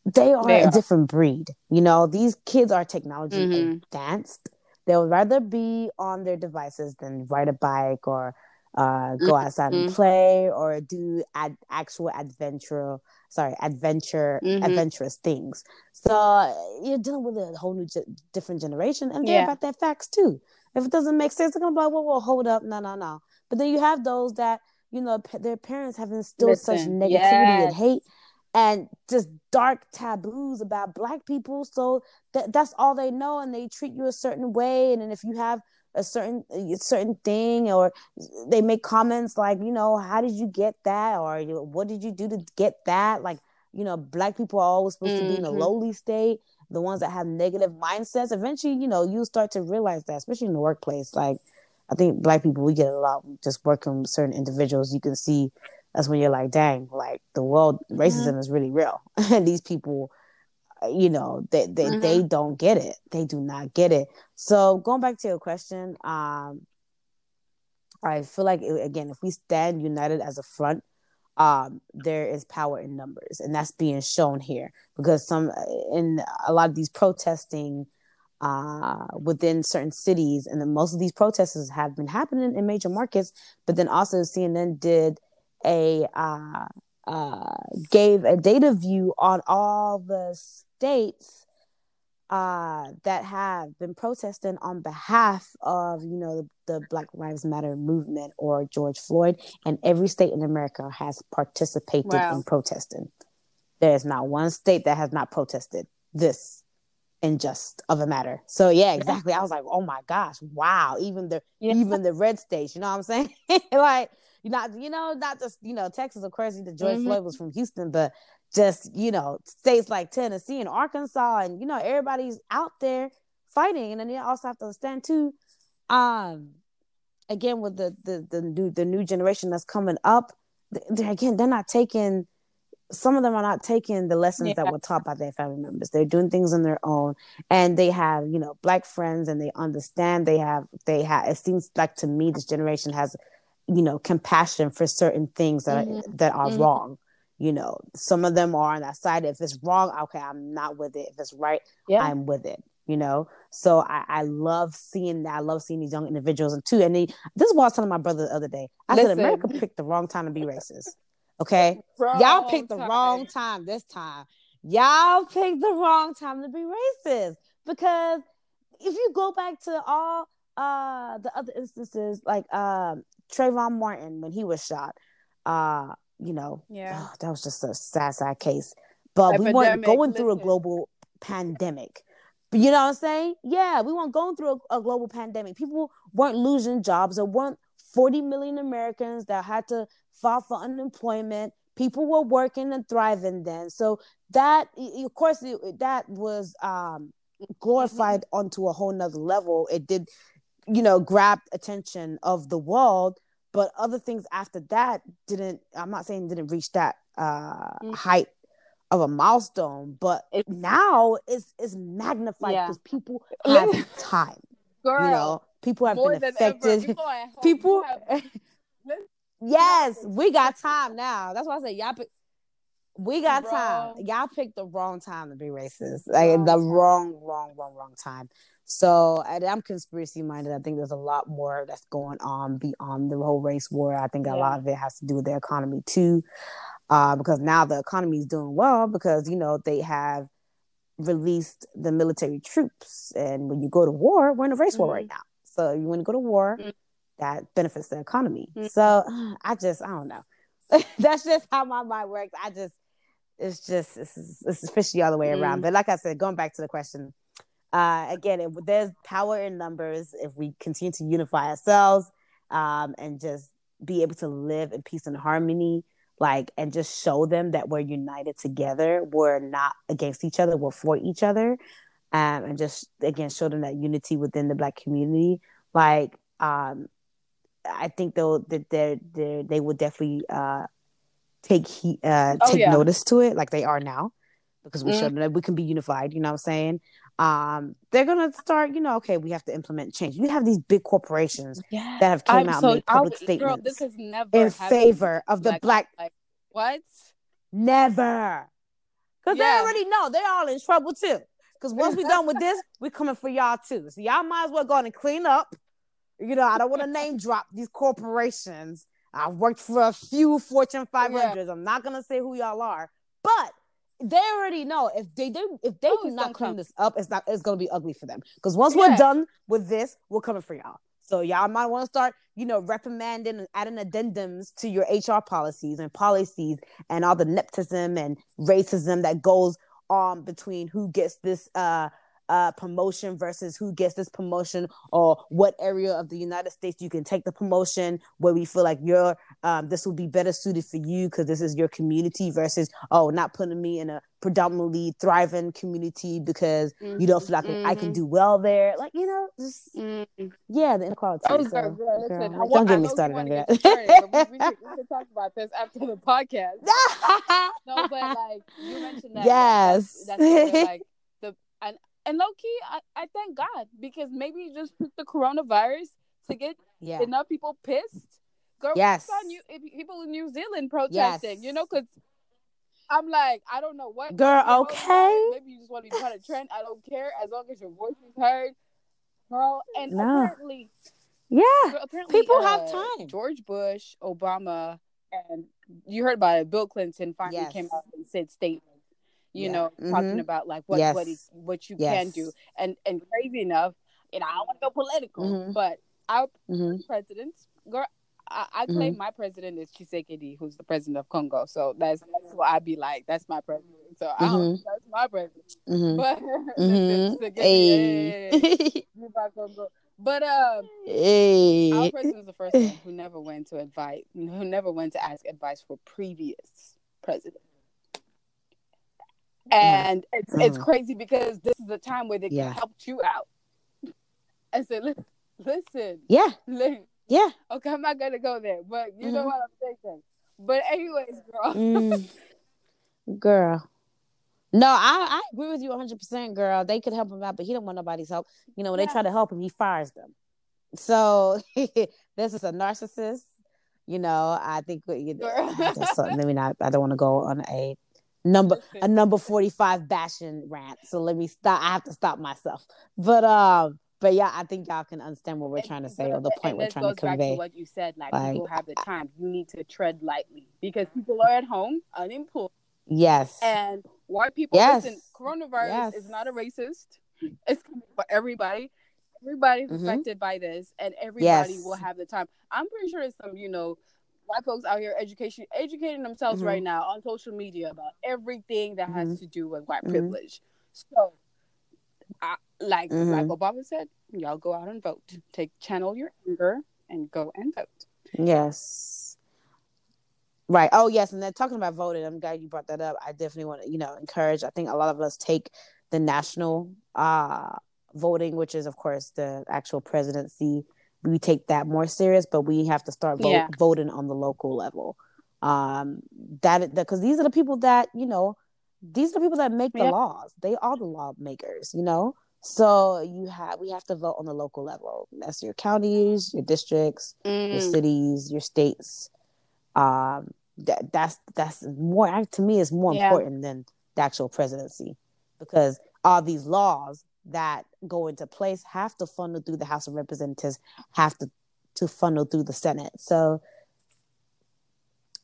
they are they a are. different breed you know these kids are technology mm-hmm. advanced they would rather be on their devices than ride a bike or uh, go outside mm-hmm. and play or do ad- actual adventure sorry adventure mm-hmm. adventurous things so you're dealing with a whole new ge- different generation and they're yeah. about their facts too if it doesn't make sense they're gonna be like well, well hold up no no no but then you have those that you know p- their parents have instilled Listen, such negativity yes. and hate and just dark taboos about black people so that that's all they know and they treat you a certain way and then if you have a certain a certain thing or they make comments like you know how did you get that or what did you do to get that like you know black people are always supposed mm-hmm. to be in a mm-hmm. lowly state the ones that have negative mindsets eventually you know you start to realize that especially in the workplace like i think black people we get a lot just working with certain individuals you can see that's when you're like, dang, like the world racism mm-hmm. is really real. and these people, uh, you know, they they, mm-hmm. they don't get it. They do not get it. So going back to your question, um, I feel like again, if we stand united as a front, um, there is power in numbers, and that's being shown here because some in a lot of these protesting uh, within certain cities, and then most of these protests have been happening in major markets. But then also CNN did a uh, uh, gave a data view on all the states uh, that have been protesting on behalf of you know the, the, Black Lives Matter movement or George Floyd, and every state in America has participated wow. in protesting. There is not one state that has not protested this injust of a matter. So yeah, exactly. I was like, oh my gosh, wow. Even the yeah. even the red states, you know what I'm saying? like not you know not just you know Texas of course the George mm-hmm. Floyd was from Houston but just you know states like Tennessee and Arkansas and you know everybody's out there fighting and then you also have to understand too um again with the the the new the new generation that's coming up they're, again they're not taking some of them are not taking the lessons yeah. that were taught by their family members. They're doing things on their own, and they have, you know, black friends, and they understand. They have, they have. It seems like to me, this generation has you know compassion for certain things that mm-hmm. are, that are mm-hmm. wrong you know some of them are on that side. If it's wrong okay i'm not with it. If it's right yeah. i'm with it you know? So I, I love seeing that. I love seeing these young individuals and too and they, this is what i was telling my brother the other day. I Listen. said america picked the wrong time to be racist okay? Wrong y'all picked the time. wrong time this time. Y'all picked the wrong time to be racist because if you go back to all uh the other instances, like um Trayvon Martin when he was shot, uh, you know, yeah, oh, that was just a sad, sad case. But Epidemic, we weren't going listen. through a global pandemic. But you know what I'm saying? Yeah, we weren't going through a, a global pandemic. People weren't losing jobs. There weren't 40 million Americans that had to file for unemployment. People were working and thriving then. So that, of course, that was um, glorified mm-hmm. onto a whole nother level. It did, you know, grab attention of the world. But other things after that didn't. I'm not saying didn't reach that uh, mm-hmm. height of a milestone, but it, now it's it's magnified because yeah. people have time. Girl, you know, people have been affected. People, people have... yes, we got time now. That's why I say y'all. Pick, we got Bro. time. Y'all picked the wrong time to be racist. Like wrong the wrong, wrong, wrong, wrong time. So I'm conspiracy minded. I think there's a lot more that's going on beyond the whole race war. I think yeah. a lot of it has to do with the economy too uh, because now the economy is doing well because you know they have released the military troops, and when you go to war, we're in a race mm-hmm. war right mm-hmm. now. So you want to go to war, mm-hmm. that benefits the economy. Mm-hmm. So I just I don't know. That's just how my mind works. I just it's just it's, it's fishy all the way around. Mm. But like I said, going back to the question, uh, again, it, there's power in numbers if we continue to unify ourselves um, and just be able to live in peace and harmony like and just show them that we're united together. We're not against each other. We're for each other. Um, and just again show them that unity within the black community. Like um, i think though that they they they would definitely uh, take he, uh, oh, take yeah. notice to it like they are now because we mm. showed them that we can be unified you know what i'm saying um, they're gonna start, you know, okay, we have to implement change. You have these big corporations that have came I'm out so, made public I'll, statements girl, this has never in favor of the black. Like, what? Never, because they already know they're all in trouble too. Because once we're done with this, we're coming for y'all too. So y'all might as well go and clean up. You know, I don't want to name drop these corporations. I've worked for a few Fortune 500s. Yeah. I'm not gonna say who y'all are, but they already know if they do if they oh, do not clean come. this up, it's not it's gonna be ugly for them. Because once yeah. we're done with this, we're coming for y'all. So y'all might want to start, you know, reprimanding and adding addendums to your HR policies and policies and all the nepotism and racism that goes on between who gets this uh uh, promotion versus who gets this promotion or what area of the United States you can take the promotion where we feel like you're um, this will be better suited for you because this is your community versus oh not putting me in a predominantly thriving community because mm-hmm. you don't feel like mm-hmm. I can mm-hmm. do well there like you know just mm-hmm. yeah the inequality oh, so, girl, girl, listen, girl, don't get me started on that we, we, can, we, can, talk about this after the podcast no but like you mentioned that yes that's, that's like the and low key, I, I thank God because maybe you just took the coronavirus to get yeah. enough people pissed. Girl, yes. New, people in New Zealand protesting, yes. you know, because I'm like, I don't know what. Girl, okay. Maybe you just want to be part of trend. I don't care as long as your voice is heard. Girl, and no. apparently, yeah, apparently, people uh, have time. George Bush, Obama, and you heard about it. Bill Clinton finally yes. came out and said statements you yeah. know, mm-hmm. talking about like what yes. what what you yes. can do, and and crazy enough, you know, I don't want to go political, mm-hmm. but our mm-hmm. president, girl, I, I claim mm-hmm. my president is Tshisekedi, who's the president of Congo. So that's that's what I'd be like. That's my president. So I don't, mm-hmm. that's my president. But hey. But um, hey. our president is the first one who never went to advise, who never went to ask advice for previous presidents. Mm-hmm. and it's mm. it's crazy because this is a time where they yeah. can help you out and say, listen, listen, yeah, listen. yeah. Okay, I'm not gonna go there, but you mm-hmm. know what I'm saying. But anyways, girl, mm. girl. No, I, I agree with you 100, percent girl. They could help him out, but he don't want nobody's help. You know, when yeah. they try to help him, he fires them. So this is a narcissist. You know, I think you know, let me not. I don't want to go on a number a number 45 bashing rant so let me stop i have to stop myself but um but yeah i think y'all can understand what we're and, trying to say or the point we're trying to convey to what you said like, like people have the time you need to tread lightly because people are at home unemployed yes and white people yes. listen coronavirus yes. is not a racist it's for everybody. Everybody's mm-hmm. affected by this, and everybody yes. will have the time. I'm pretty sure it's some, you know, white folks out here education educating themselves mm-hmm. right now on social media about everything that has mm-hmm. to do with white mm-hmm. privilege. So, I, like like mm-hmm. Obama said, y'all go out and vote. Take channel your anger and go and vote. Yes. Right. Oh, yes. And then talking about voting, I'm glad you brought that up. I definitely want to, you know, encourage. I think a lot of us take the national uh, voting, which is, of course, the actual presidency. We take that more serious, but we have to start vote, yeah. voting on the local level. Um, that because these are the people that you know, these are the people that make the yeah. laws. They are the lawmakers. You know, so you have we have to vote on the local level. That's your counties, your districts, mm. your cities, your states. Um, that that's that's more to me is more yeah. important than the actual presidency because all these laws that go into place have to funnel through the House of Representatives, have to to funnel through the Senate. So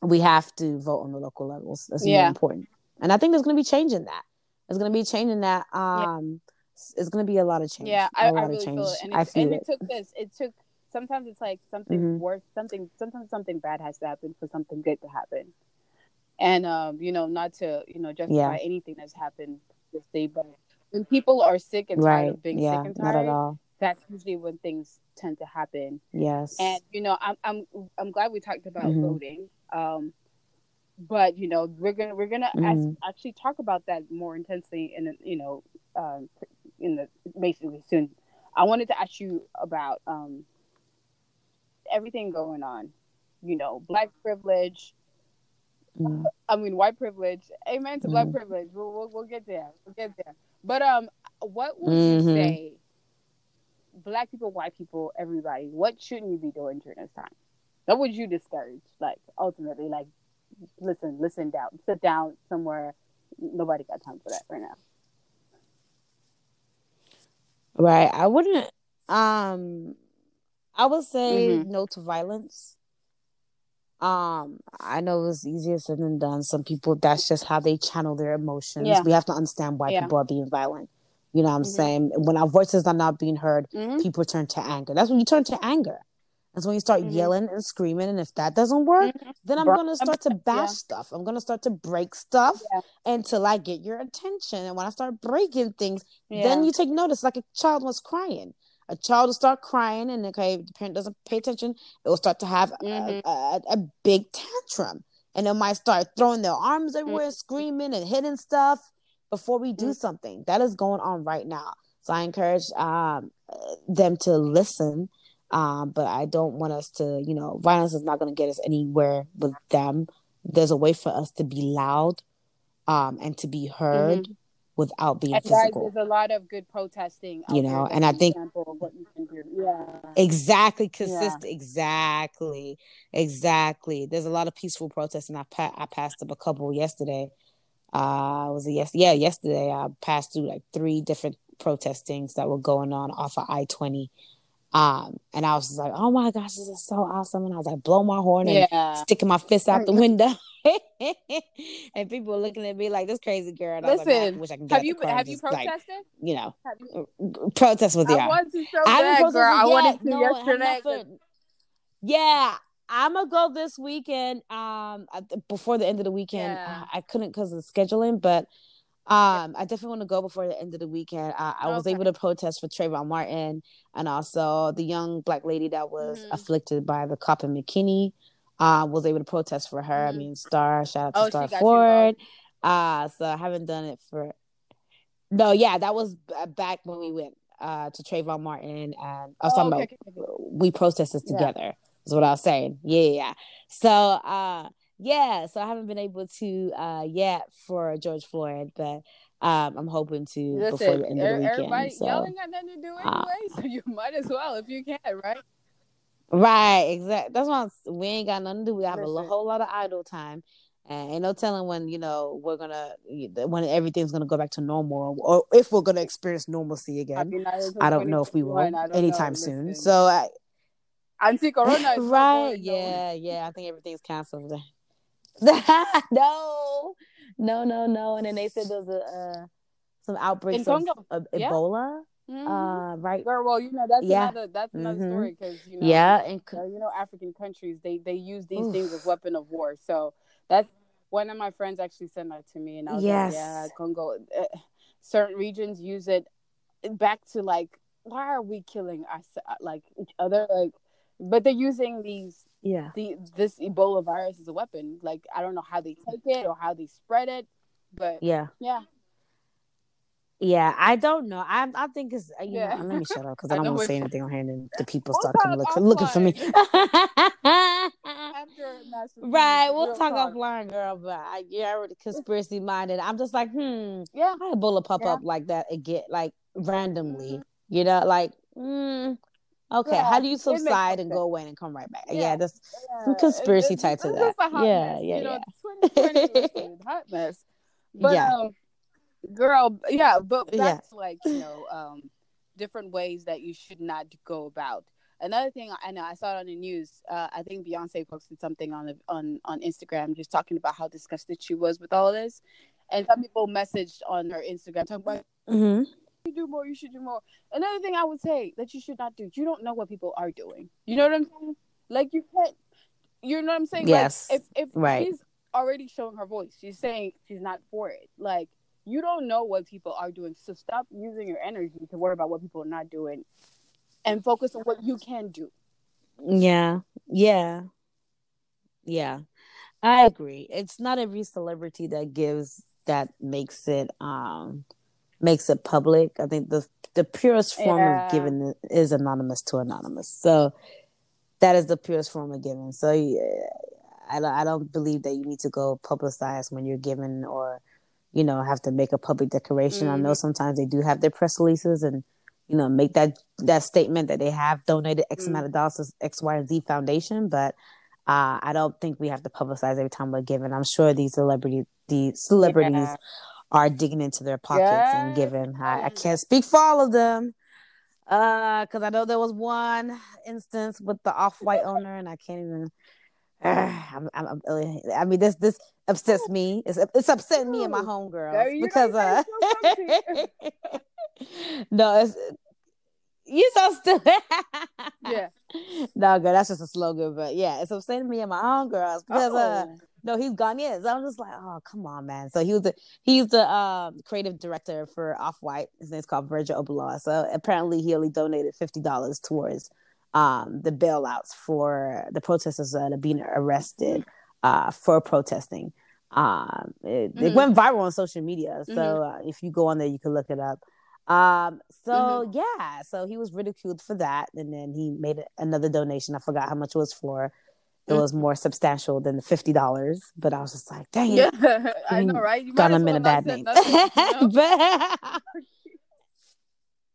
we have to vote on the local levels. That's yeah. more important. And I think there's going to be changing that. There's going to be changing that. Um, yeah it's going to be a lot of change. Yeah, I, I really feel it. And, I feel and it. it took this. It took. Sometimes it's like something mm-hmm. worse. Something. Sometimes something bad has to happen for something good to happen. And um, you know, not to you know justify yeah. anything that's happened this day, but when people are sick and tired right. of being yeah, sick and tired, not at all. that's usually when things tend to happen. Yes. And you know, I'm I'm I'm glad we talked about mm-hmm. voting. Um, but you know, we're gonna we're gonna mm-hmm. actually talk about that more intensely in you know um, in the basically soon. I wanted to ask you about um, everything going on. You know, black privilege. Mm. I mean, white privilege. Amen to mm. black privilege. We'll, we'll, we'll get there. We'll get there. But um, what would mm-hmm. you say? Black people, white people, everybody. What shouldn't you be doing during this time? What would you discourage? Like ultimately, like listen, listen down, sit down somewhere. Nobody got time for that right now. Right. I wouldn't um I would say mm-hmm. no to violence. Um, I know it's easier said than done. Some people that's just how they channel their emotions. Yeah. We have to understand why yeah. people are being violent. You know what I'm mm-hmm. saying? When our voices are not being heard, mm-hmm. people turn to anger. That's when you turn to anger. That's when you start mm-hmm. yelling and screaming. And if that doesn't work, mm-hmm. then I'm going to start to bash yeah. stuff. I'm going to start to break stuff until I get your attention. And when I start breaking things, then you take notice. Like a child was crying. A child will start crying, and okay, the parent doesn't pay attention, it will start to have mm-hmm. a, a, a, big tantrum. And it might start throwing their arms everywhere, mm-hmm. screaming and hitting stuff before we do mm-hmm. something. That is going on right now. So I encourage um, them to listen um, but I don't want us to, you know, violence is not going to get us anywhere with them. There's a way for us to be loud um, and to be heard mm-hmm. Without being and physical. There's a lot of good protesting, you know, and I think yeah. exactly consistent, yeah. exactly, exactly. There's a lot of peaceful protesting. I pa- I passed up a couple yesterday. Uh, was it yes? Yeah, yesterday I passed through like three different protestings that were going on off of I twenty um, and I was just like, oh my gosh, this is so awesome. And I was like, blow my horn and yeah. sticking my fist out the window. and people were looking at me like this crazy girl. And Listen, I, like, I wish I can get have you have you protested? Like, you know, you... protest with you. I want to so I bad, girl. I wanted to no, yesterday. Yeah, I'm gonna go this weekend. Um, before the end of the weekend, yeah. I, I couldn't because of scheduling, but um, I definitely want to go before the end of the weekend. I, I okay. was able to protest for Trayvon Martin and also the young black lady that was mm-hmm. afflicted by the cop in McKinney. Uh, was able to protest for her. Mm-hmm. I mean, Star, shout out to oh, Star Ford. Uh, so I haven't done it for. No, yeah, that was back when we went uh, to Trayvon Martin, and I was oh, talking okay, about okay. we protested together. Yeah. Is what I was saying. Yeah, yeah. So, uh, yeah, so I haven't been able to uh yet for George Floyd, but um I'm hoping to Listen, before the end of the weekend. Everybody, so, y'all ain't got nothing to do uh, anyway, uh, so you might as well if you can, right? Right, exactly. That's why we ain't got nothing to do. We have Listen. a whole lot of idle time, and ain't no telling when you know we're gonna when everything's gonna go back to normal, or if we're gonna experience normalcy again. I don't know if we will anytime soon. So I. Anti-corona, right? Yeah, yeah. I think everything's canceled. no, no, no, no. And then they said there's a uh, some outbreaks of, of yeah. Ebola. Mm-hmm. Uh, right. Girl, well, you know that's yeah. another that's another mm-hmm. story because you know yeah, and uh, you know African countries they they use these Oof. things as weapon of war. So that's one of my friends actually sent that to me, and I was yes. like, yeah, Congo. Uh, certain regions use it back to like, why are we killing us like each other? Like, but they're using these yeah the this Ebola virus as a weapon. Like I don't know how they take it or how they spread it, but yeah, yeah. Yeah, I don't know. I I think it's uh, you yeah. know. Let me shut up because I, don't want to say anything on here, and the people start coming look, looking for me. right, we'll talk, talk, offline, girl. But I, yeah, already conspiracy minded. I'm just like, hmm, yeah, how Ebola pop yeah. up like that again, like randomly? Mm-hmm. You know, like, mm, okay, yeah, how do you subside and go away and come right back? Yeah, yeah that's some conspiracy it, type to that. Yeah, mess, yeah, you know, yeah. hot mess. But yeah. um girl yeah but that's yeah. like you know um different ways that you should not go about another thing i know i saw it on the news uh, i think beyonce posted something on the, on on instagram just talking about how disgusted she was with all this and some people messaged on her instagram talking about mm-hmm. You do more you should do more another thing i would say that you should not do you don't know what people are doing you know what i'm saying like you can't you know what i'm saying yes like, if if right. she's already showing her voice she's saying she's not for it like you don't know what people are doing. So stop using your energy to worry about what people are not doing and focus on what you can do. Yeah. Yeah. Yeah. I agree. It's not every celebrity that gives that makes it um makes it public. I think the the purest form yeah. of giving is anonymous to anonymous. So that is the purest form of giving. So yeah, I don't, I don't believe that you need to go publicize when you're giving or you know, have to make a public declaration. Mm-hmm. I know mm-hmm. sometimes they do have their press releases and, you know, make that that statement that they have donated X mm-hmm. amount of dollars to X, Y, and Z foundation. But uh, I don't think we have to publicize every time we're giving. I'm sure these celebrity the celebrities yeah. Are digging into their pockets yeah. and giving. I, I, can't speak for all of them. Uh, because I know there was one instance with the off white owner, and I can't even I'm, I'm, I'm, i mean, this this upsets me. It's it's upsetting me and my homegirls because uh, no, it's you so stupid. yeah, no, girl, that's just a slogan, but yeah, it's upsetting me and my homegirls because uh, oh. uh, no, he's Ghanaian. So I'm just like, oh, come on, man. So he was the he's the um, creative director for Off White. His name's called Virgil Abloh. So apparently, he only donated fifty dollars towards um, the bailouts for the protesters that are being arrested uh, for protesting. Um, it, mm-hmm. it, went viral on social media. So mm-hmm. uh, if you go on there, you can look it up. Um, so mm-hmm. yeah, so he was ridiculed for that, and then he made another donation. I forgot how much it was for. It was mm-hmm. more substantial than the fifty dollars, but I was just like, "Dang yeah, I know, right? You got him in a bad name." Nothing, you know? but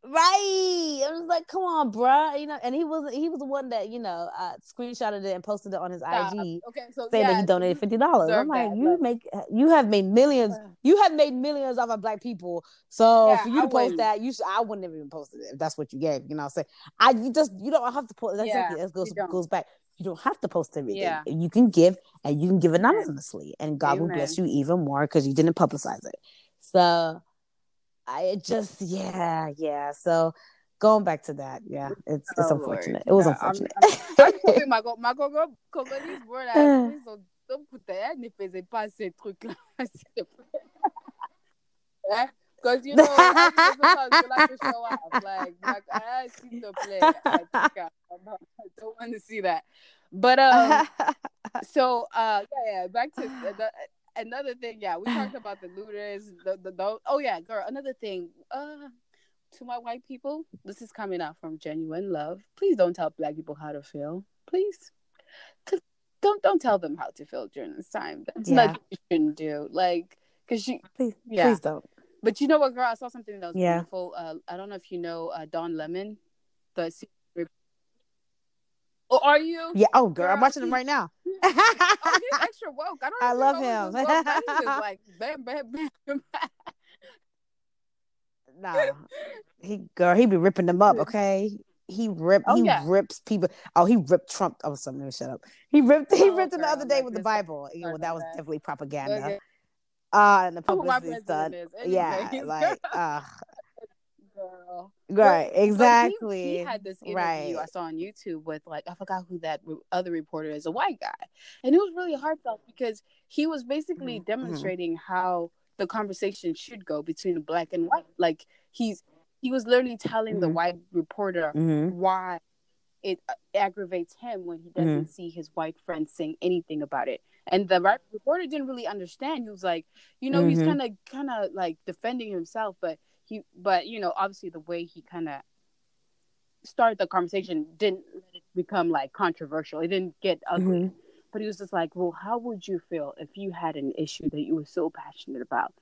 Right. I was like, come on, bruh. You know, and he was he was the one that, you know, uh screenshotted it and posted it on his Stop. IG. Okay, so saying yeah, that he donated fifty dollars. I'm like, that, you but... make you have made millions you have made millions off of black people. So yeah, for you to I post wouldn't. that, you should I wouldn't have even posted it if that's what you gave. You know what I'm saying? I you just you don't have to post that's yeah, exactly it goes goes back. You don't have to post everything. Yeah. You can give and you can give anonymously and God Amen. will bless you even more because you didn't publicize it. So I just yeah yeah. So going back to that, yeah, it's it's oh, unfortunate. Lord. It was unfortunate. I'm, I'm, I'm ma ma congolese bro là, ils ont donc ne faisait pas ces trucs là, s'il te plaît. Because you know, I'm like to show off, like, like I see the play. I, I don't want to see that. But um, so uh, yeah, yeah. Back to the, another thing, yeah, we talked about the looters. The, the, the oh yeah, girl. Another thing, uh, to my white people, this is coming out from genuine love. Please don't tell black people how to feel, please. Don't don't tell them how to feel during this time. That's yeah. not you shouldn't do. Like, cause you please, yeah. please don't. But you know what, girl? I saw something that was yeah. beautiful. Uh, I don't know if you know uh, Don Lemon, the Oh, are you? Yeah. Oh, girl, girl I'm watching him right now. oh, he's extra woke. I don't. Know. I love him. He's just like bam, bam, bam. nah, he girl, he be ripping them up. Okay, he ripped. Oh, he yeah. rips people. Oh, he ripped Trump. Oh, something. Shut up. He ripped. He oh, ripped him the other day with the Bible. Know, that was definitely propaganda. Okay. Uh, and the publicity stunt. Yeah, like, uh, girl. Right, but, exactly. He, he, had this interview right. I saw on YouTube with like I forgot who that other reporter is, a white guy, and it was really heartfelt because he was basically mm-hmm. demonstrating how the conversation should go between black and white. Like he's he was literally telling mm-hmm. the white reporter mm-hmm. why it uh, aggravates him when he doesn't mm-hmm. see his white friend saying anything about it. And the reporter didn't really understand. He was like, you know, he's kind of kind of like defending himself, but he but you know obviously the way he kind of started the conversation didn't become like controversial it didn't get ugly mm-hmm. but he was just like well how would you feel if you had an issue that you were so passionate about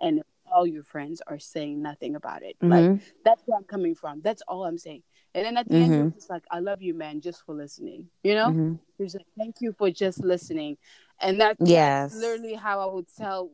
and all your friends are saying nothing about it mm-hmm. like that's where i'm coming from that's all i'm saying and then at the mm-hmm. end it's like i love you man just for listening you know mm-hmm. he's like thank you for just listening and that's, yes. that's literally how i would tell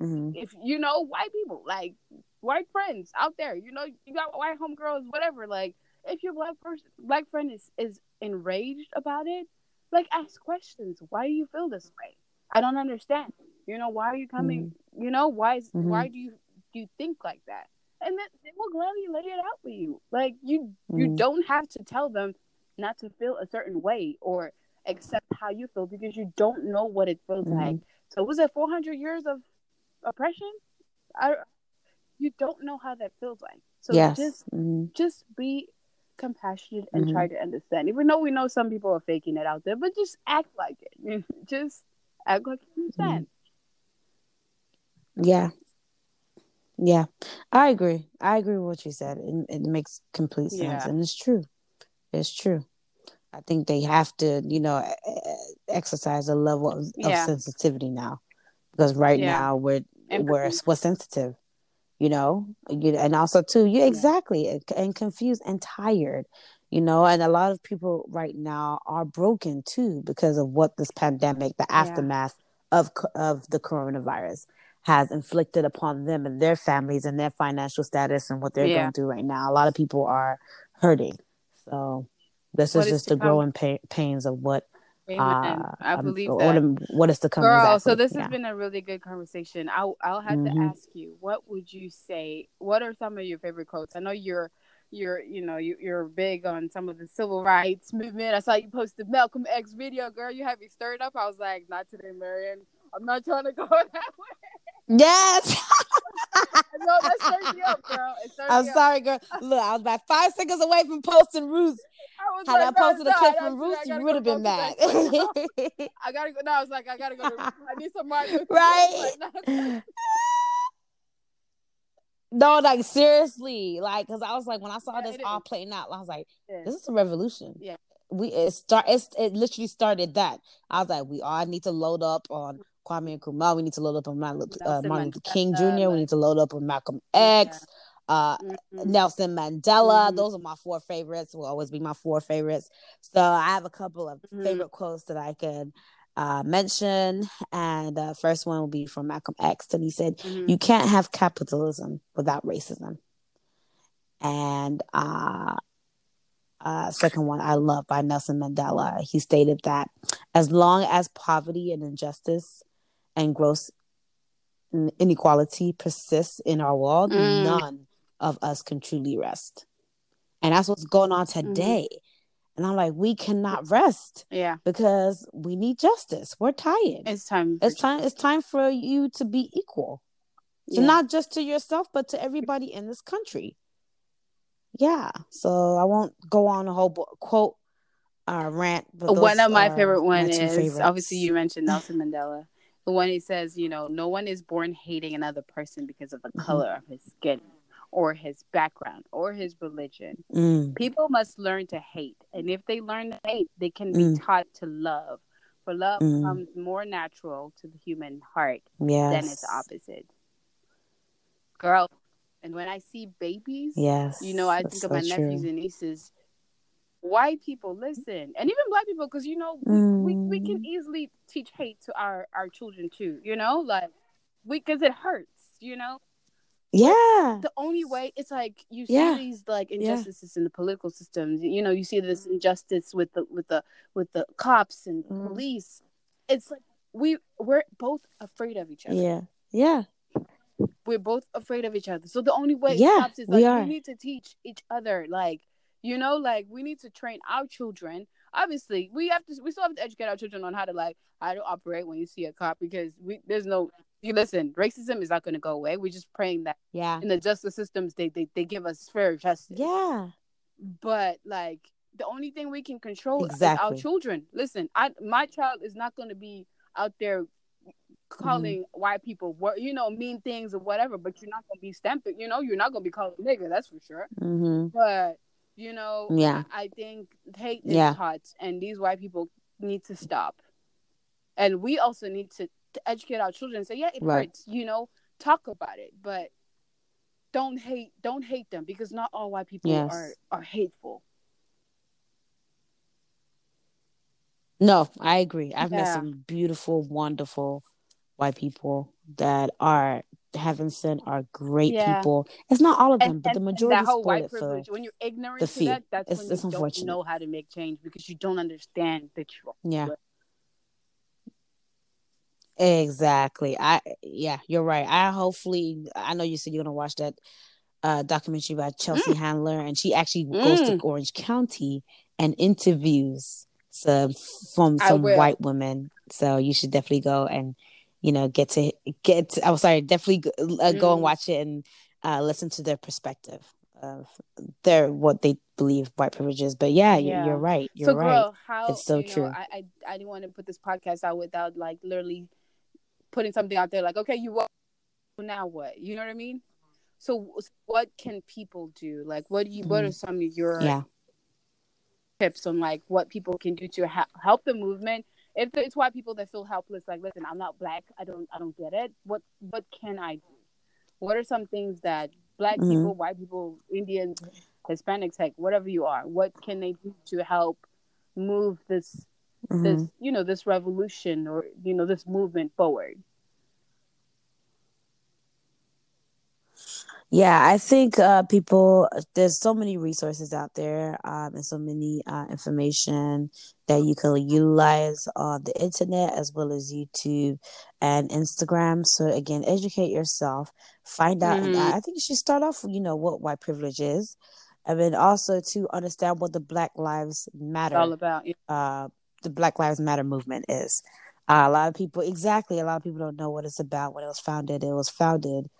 mm-hmm. if you know white people like white friends out there. You know, you got white homegirls, whatever. Like, if your black person, black friend is is enraged about it, like ask questions. Why do you feel this way? I don't understand. You know, why are you coming? Mm-hmm. You know, why is mm-hmm. why do you do you think like that? And then they will gladly lay it out for you. Like you mm-hmm. you don't have to tell them not to feel a certain way or accept how you feel because you don't know what it feels mm-hmm. like. So was it 400 years of oppression? I you don't know how that feels like. So yes. just mm-hmm. just be compassionate and mm-hmm. try to understand. Even though we know some people are faking it out there, but just act like it. just act like you understand. Mm-hmm. Yeah. Yeah. I agree. I agree with what you said. It, it makes complete sense. Yeah. And it's true. It's true. I think they have to, you know, exercise a level of, yeah. of sensitivity now, because right yeah. now we're we're we're sensitive you know you, and also too you exactly and, and confused and tired you know and a lot of people right now are broken too because of what this pandemic the aftermath yeah. of of the coronavirus has inflicted upon them and their families and their financial status and what they're yeah. going through right now a lot of people are hurting so this what is just the growing pa- pains of what uh, I believe um, that. What, what is to come? Girl, exactly. so this yeah. has been a really good conversation. I'll I'll have mm-hmm. to ask you, what would you say? What are some of your favorite quotes? I know you're you're you know you, you're big on some of the civil rights movement. I saw you posted Malcolm X video, girl. You have me stirred up. I was like, not today, Marion. I'm not trying to go that way. Yes. no, that's stirred up, girl. I'm sorry, girl. Look, I was about five seconds away from posting Ruth was Had like, I posted a clip from Roots, you would have been mad. I gotta go. No, I was like, I gotta go. To, I need some Martin. Right. no, like seriously, like, cause I was like, when I saw yeah, this all playing out, I was like, yeah. this is a revolution. Yeah. We it start it's, it literally started that. I was like, we all need to load up on Kwame Nkrumah. We need to load up on Martin, uh, Martin Luther King Jr. We need to load up on Malcolm X. Yeah uh, mm-hmm. Nelson Mandela. Mm-hmm. Those are my four favorites. Will always be my four favorites. So I have a couple of mm-hmm. favorite quotes that I can uh, mention, and the uh, first one will be from Malcolm X, and he said, mm-hmm. "You can't have capitalism without racism." And uh, uh, second one I love by Nelson Mandela. He stated that as long as poverty and injustice and gross inequality persists in our world, mm. none of us can truly rest. And that's what's going on mm-hmm. today. Mm-hmm. And I'm like, we cannot rest. Yeah. Because we need justice. We're tired. It's time. It's time. It's time for you to be equal. So yeah. not just to yourself, but to everybody in this country. Yeah. So I won't go on a whole bo- quote uh, rant. Those, one of my uh, favorite one is favorites. obviously you mentioned Nelson Mandela. The one he says, you know, no one is born hating another person because of the mm-hmm. color of his skin or his background or his religion. Mm. People must learn to hate. And if they learn to hate, they can be mm. taught to love. For love mm. comes more natural to the human heart yes. than its opposite. Girl, and when I see babies, yes, you know, I think of my nephews and nieces. White people listen, and even black people, because you know we, we can mm. easily teach hate to our our children too. You know, like we because it hurts. You know, yeah the only way it's like you see yeah. these like injustices yeah. in the political systems you know you see this injustice with the with the with the cops and mm. police it's like we we're both afraid of each other yeah Yeah. We're both afraid of each other. So the only way yeah, it stops is like we, we need to teach each other. Like, you know, like we need to train our children. Obviously, we have to we still have to educate our children on how to like how to operate when you see a cop because we there's no you listen, racism is not gonna go away. We're just praying that yeah in the justice systems they they, they give us fair justice. Yeah. But like the only thing we can control exactly. is our children. Listen, I my child is not going to be out there calling mm-hmm. white people you know mean things or whatever, but you're not going to be stamping. You know, you're not going to be calling a nigga. That's for sure. Mm-hmm. But you know, yeah, I, think hate is yeah. taught, and these white people need to stop. And we also need to, to educate our children and say, yeah, it right. hurts. You know, talk about it, but don't hate don't hate them because not all white people yes. are are hateful No, I agree. I've yeah. met some beautiful, wonderful white people that are heaven sent are great yeah. people. It's not all of them, and, but the majority. That whole white privilege. When you're ignorant the to that, that's it's, when it's you don't know how to make change because you don't understand the truth. Yeah. Exactly. I yeah, you're right. I hopefully I know you said you're gonna watch that uh documentary by Chelsea mm. Handler and she actually mm. goes to mm. Orange County and interviews some from some white women. So you should definitely go and you know get to get. I'm sorry, definitely go, uh, go and mm. watch it and uh, listen to their perspective of their what they believe white privilege is. But yeah, yeah. You're, you're, right. You're so, right. Girl, how, it's so true. Know, I, I I didn't want to put this podcast out without like literally putting something out there. Like, okay, you what now? What you know what I mean? So, what can people do? Like, what do you? Mm. What are some of your yeah tips on like what people can do to ha- help the movement if it's white people that feel helpless like listen i'm not black i don't i don't get it what what can i do what are some things that black mm-hmm. people white people indians hispanics heck whatever you are what can they do to help move this mm-hmm. this you know this revolution or you know this movement forward Yeah, I think uh, people, there's so many resources out there um, and so many uh, information that you can utilize on the internet as well as YouTube and Instagram. So, again, educate yourself, find out. Mm-hmm. I think you should start off, you know, what white privilege is. And then also to understand what the Black Lives Matter, all about yeah. uh, the Black Lives Matter movement is. Uh, a lot of people, exactly, a lot of people don't know what it's about, when it was founded. It was founded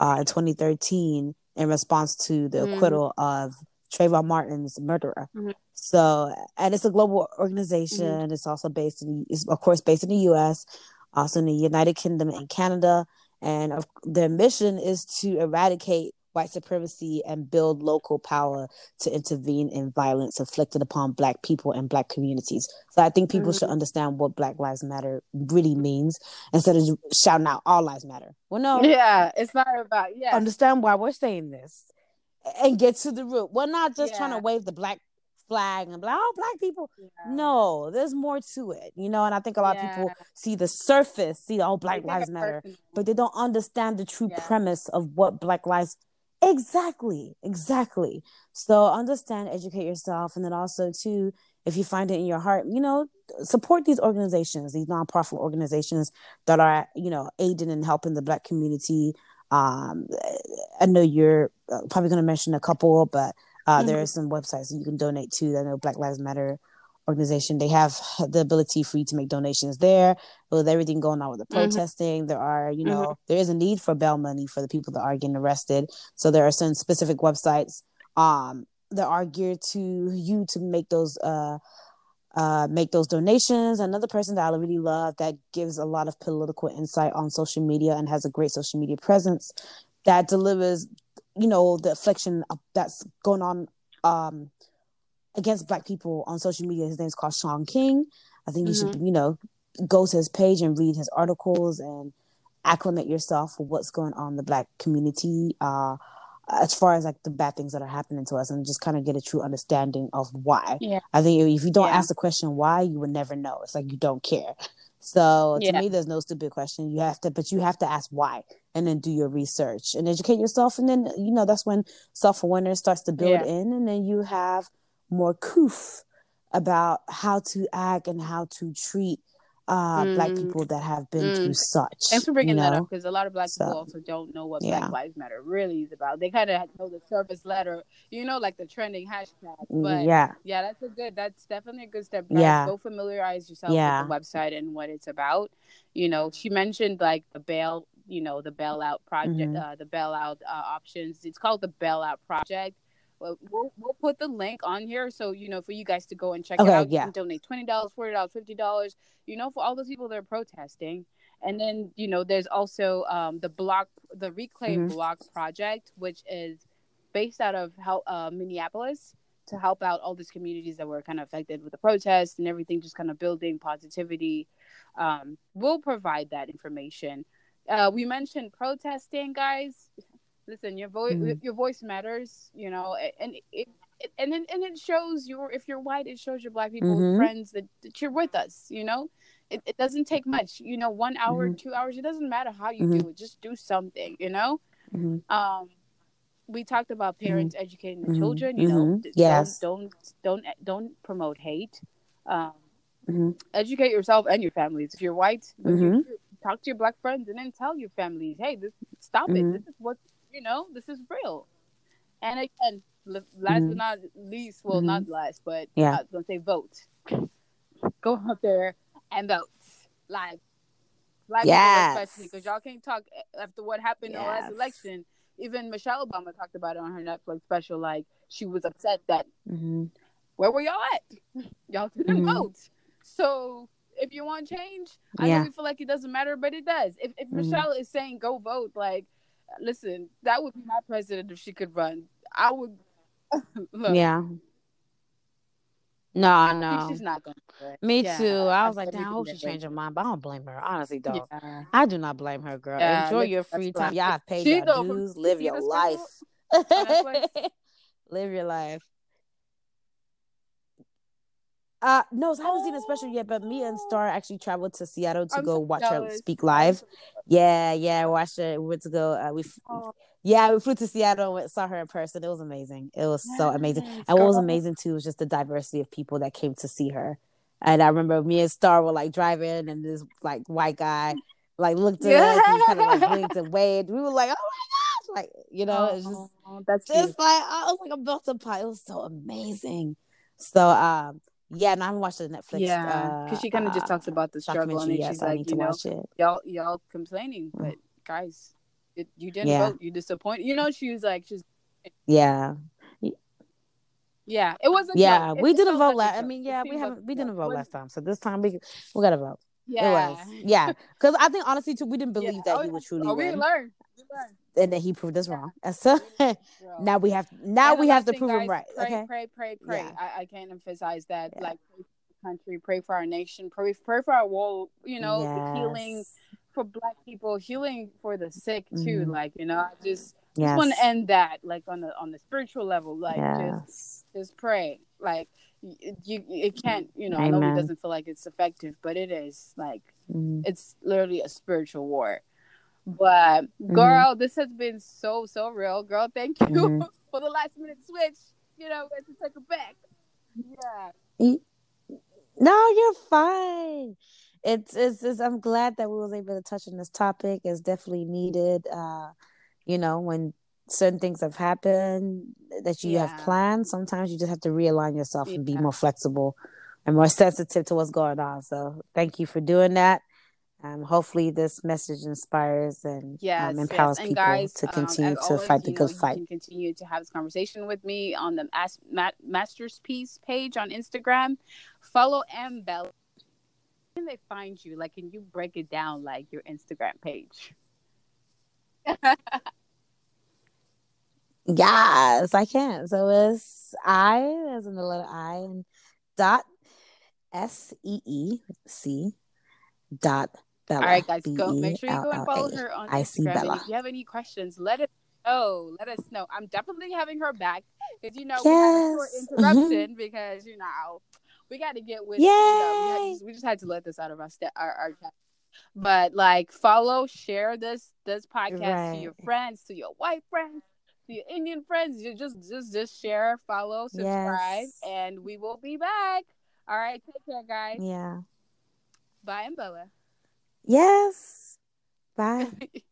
uh, in 2013 in response to the mm-hmm. acquittal of Trayvon Martin's murderer. Mm-hmm. So, and it's a global organization. Mm-hmm. It's also based in, it's of course based in the U.S., also in the United Kingdom and Canada. And of, their mission is to eradicate white supremacy and build local power to intervene in violence inflicted upon black people and black communities so i think people mm-hmm. should understand what black lives matter really means instead of shouting out all lives matter well no yeah it's not about yeah understand why we're saying this and get to the root we're not just yeah. trying to wave the black flag and like, oh, black people. Yeah. No, there's more to it, you know. And I think a lot yeah. of people see the surface, see, oh, Black Lives Matter, but they don't understand the true premise of what Black Lives Exactly, exactly. So understand, educate yourself, and then also too, if you find it in your heart, you know, support these organizations, these nonprofit organizations that are, you know, aiding and helping the Black community. Um, I know you're uh, probably going to mention a couple, but uh, mm-hmm. there are some websites that you can donate to. I know Black Lives Matter organization. They have the ability for you to make donations there. With everything going on with the mm-hmm. protesting, mm-hmm. there are, you know, mm-hmm. there is a need for bail money for the people that are getting arrested. So there are some specific websites um, that are geared to you to make those uh, uh, make those donations. Another person that I really love that gives a lot of political insight on social media and has a great social media presence that delivers, you know, the affliction that's going on um, against black people on social media. His name is called Shaun King. I think you mm-hmm. should, you know, go to his page and read his articles and acclimate yourself for what's going on in the black community. Uh, as far as like the bad things that are happening to us and just kind of get a true understanding of why. Yeah. I think if you don't yeah. ask the question why, you would never know. It's like you don't care. So to yeah. me, there's no stupid question. You have to, but you have to ask why and then do your research and educate yourself. And then, you know, that's when self awareness starts to build yeah. in. And then you have more coof about how to act and how to treat uh mm. black people that have been mm. through such. Thanks for bringing you know? that up because a lot of black so, people also don't know what yeah. Black Lives Matter really is about. They kind of know the surface letter, you know, like the trending hashtag. Mm, but yeah, yeah, that's a good. That's definitely a good step. Guys, yeah, go familiarize yourself yeah. with the website and what it's about. You know, she mentioned like the bail, you know, the bailout project, mm-hmm. uh, the bailout uh, options. It's called the bailout project we'll, we'll put the link on here so you know for you guys to go and check okay, it out. Yeah. You can donate twenty dollars, forty dollars, fifty dollars. You know, for all those people that are protesting. And then you know, there's also um, the block, the Reclaim mm-hmm. Block project, which is based out of uh, Minneapolis to help out all these communities that were kind of affected with the protests and everything, just kind of building positivity. Um, we'll provide that information. Uh, we mentioned protesting, guys listen your voice mm-hmm. your voice matters you know and it, it, and then and it shows your if you're white it shows your black people mm-hmm. friends that, that you're with us you know? It, it doesn't take much you know one hour mm-hmm. two hours it doesn't matter how you do mm-hmm. it just do something you know? Mm-hmm. um we talked about parents educating the children you know yes don't don't don't, don't promote hate um educate yourself and your families. If you're white talk to your black friends and then tell your families hey this stop it. This is what you know, this is real. And again, last mm-hmm. but not least, well, mm-hmm. not last, but yeah, I was gonna say vote. Go out there and vote. Like, like yes. especially because y'all can't talk after what happened yes. in the last election. Even Michelle Obama talked about it on her Netflix special. Like, she was upset that mm-hmm. where were y'all at? Y'all didn't mm-hmm. vote. So if you want change, I yeah. know you feel like it doesn't matter, but it does. If if mm-hmm. Michelle is saying go vote, like listen, that would be my president if she could run. I would. look, yeah. No, no. She's not going to. Me yeah, too. I was I like, damn, I hope she changed her mind, but I don't blame her. Honestly, dog. Yeah. I do not blame her, girl. Yeah, Enjoy your free time. Y'all have paid your dues. Live your life. live your life. Uh no, so I haven't oh. seen a special yet, but me and Star actually traveled to Seattle to I'm go so watch jealous. her speak live. Yeah, yeah, watched her. We went to go. Uh, we, oh. yeah, we flew to Seattle and saw her in person. It was amazing. It was so amazing. And what was amazing too was just the diversity of people that came to see her. And I remember me and Star were like driving, and this like white guy like looked at yeah. us and kind of like blinked and waved. We were like, "Oh my gosh!" Like you know, it's just that's just cute. like I was like a built pie. It was so amazing. So um yeah, and I haven't watched the Netflix. Yeah, because uh, she kind of uh, just talks about the struggle, and yes, she's like, you know, y'all y'all complaining, mm. but guys, it, you didn't yeah. vote. You disappointed. You know, she was like, she's yeah. Yeah, it wasn't. Yeah, we didn't vote last. I mean, yeah, we haven't. We didn't vote last time, so this time we we got to vote. Yeah, it was. Yeah, because I think honestly too, we didn't believe yeah. that oh, he would truly oh, win. We learned. We learned and then he proved us wrong. And so now we have now we have to prove guys, him right. Pray, okay. Pray, pray, pray. Yeah. I, I can't emphasize that. Yeah. Like pray for the country, pray for our nation, pray, pray for our world. You know, yes. healing for Black people, healing for the sick too. Mm. Like you know, I just yes. just want to end that like on the on the spiritual level. Like yes. just just pray. Like you, it can't you know Amen. I know it doesn't feel like it's effective, but it is like mm. it's literally a spiritual war but mm-hmm. girl, mm-hmm. this has been so so real, girl. Thank you mm-hmm. for the last minute switch. You know, we had to take it back. Yeah. No, you're fine. It's, it's, it's I'm glad that we was able to touch on this topic. It's definitely needed. Uh, you know, when certain things have happened that you yeah. have planned, sometimes you just have to realign yourself yeah. and be more flexible and more sensitive to what's going on. So thank you for doing that. Um, hopefully, this message inspires and um, yes, um, empowers yes. And people guys, to um, continue um, to always, fight the good know, fight. You can continue to have this conversation with me on the As- Ma- Masterpiece page on Instagram. Follow M Bell. Can they find you? Like, can you break it down like your Instagram page? yes, I can. So it's I as in the letter I and dot S E E C dot Bella. All right, guys, go make sure you go and follow her on I see Bella. If you have any questions, let us know. Let us know. I'm definitely having her back because you know yes. we had a short interruption mm-hmm. because you know we got to get with. Yay! You know, we, just, had to let this out of our st- our, our but like follow, share this this podcast to your friends, to your white friends, to your Indian friends. You just just just share, follow, subscribe, and we will be back. All right, take care, guys. Yeah. Bye, and Boa. Yes. Bye.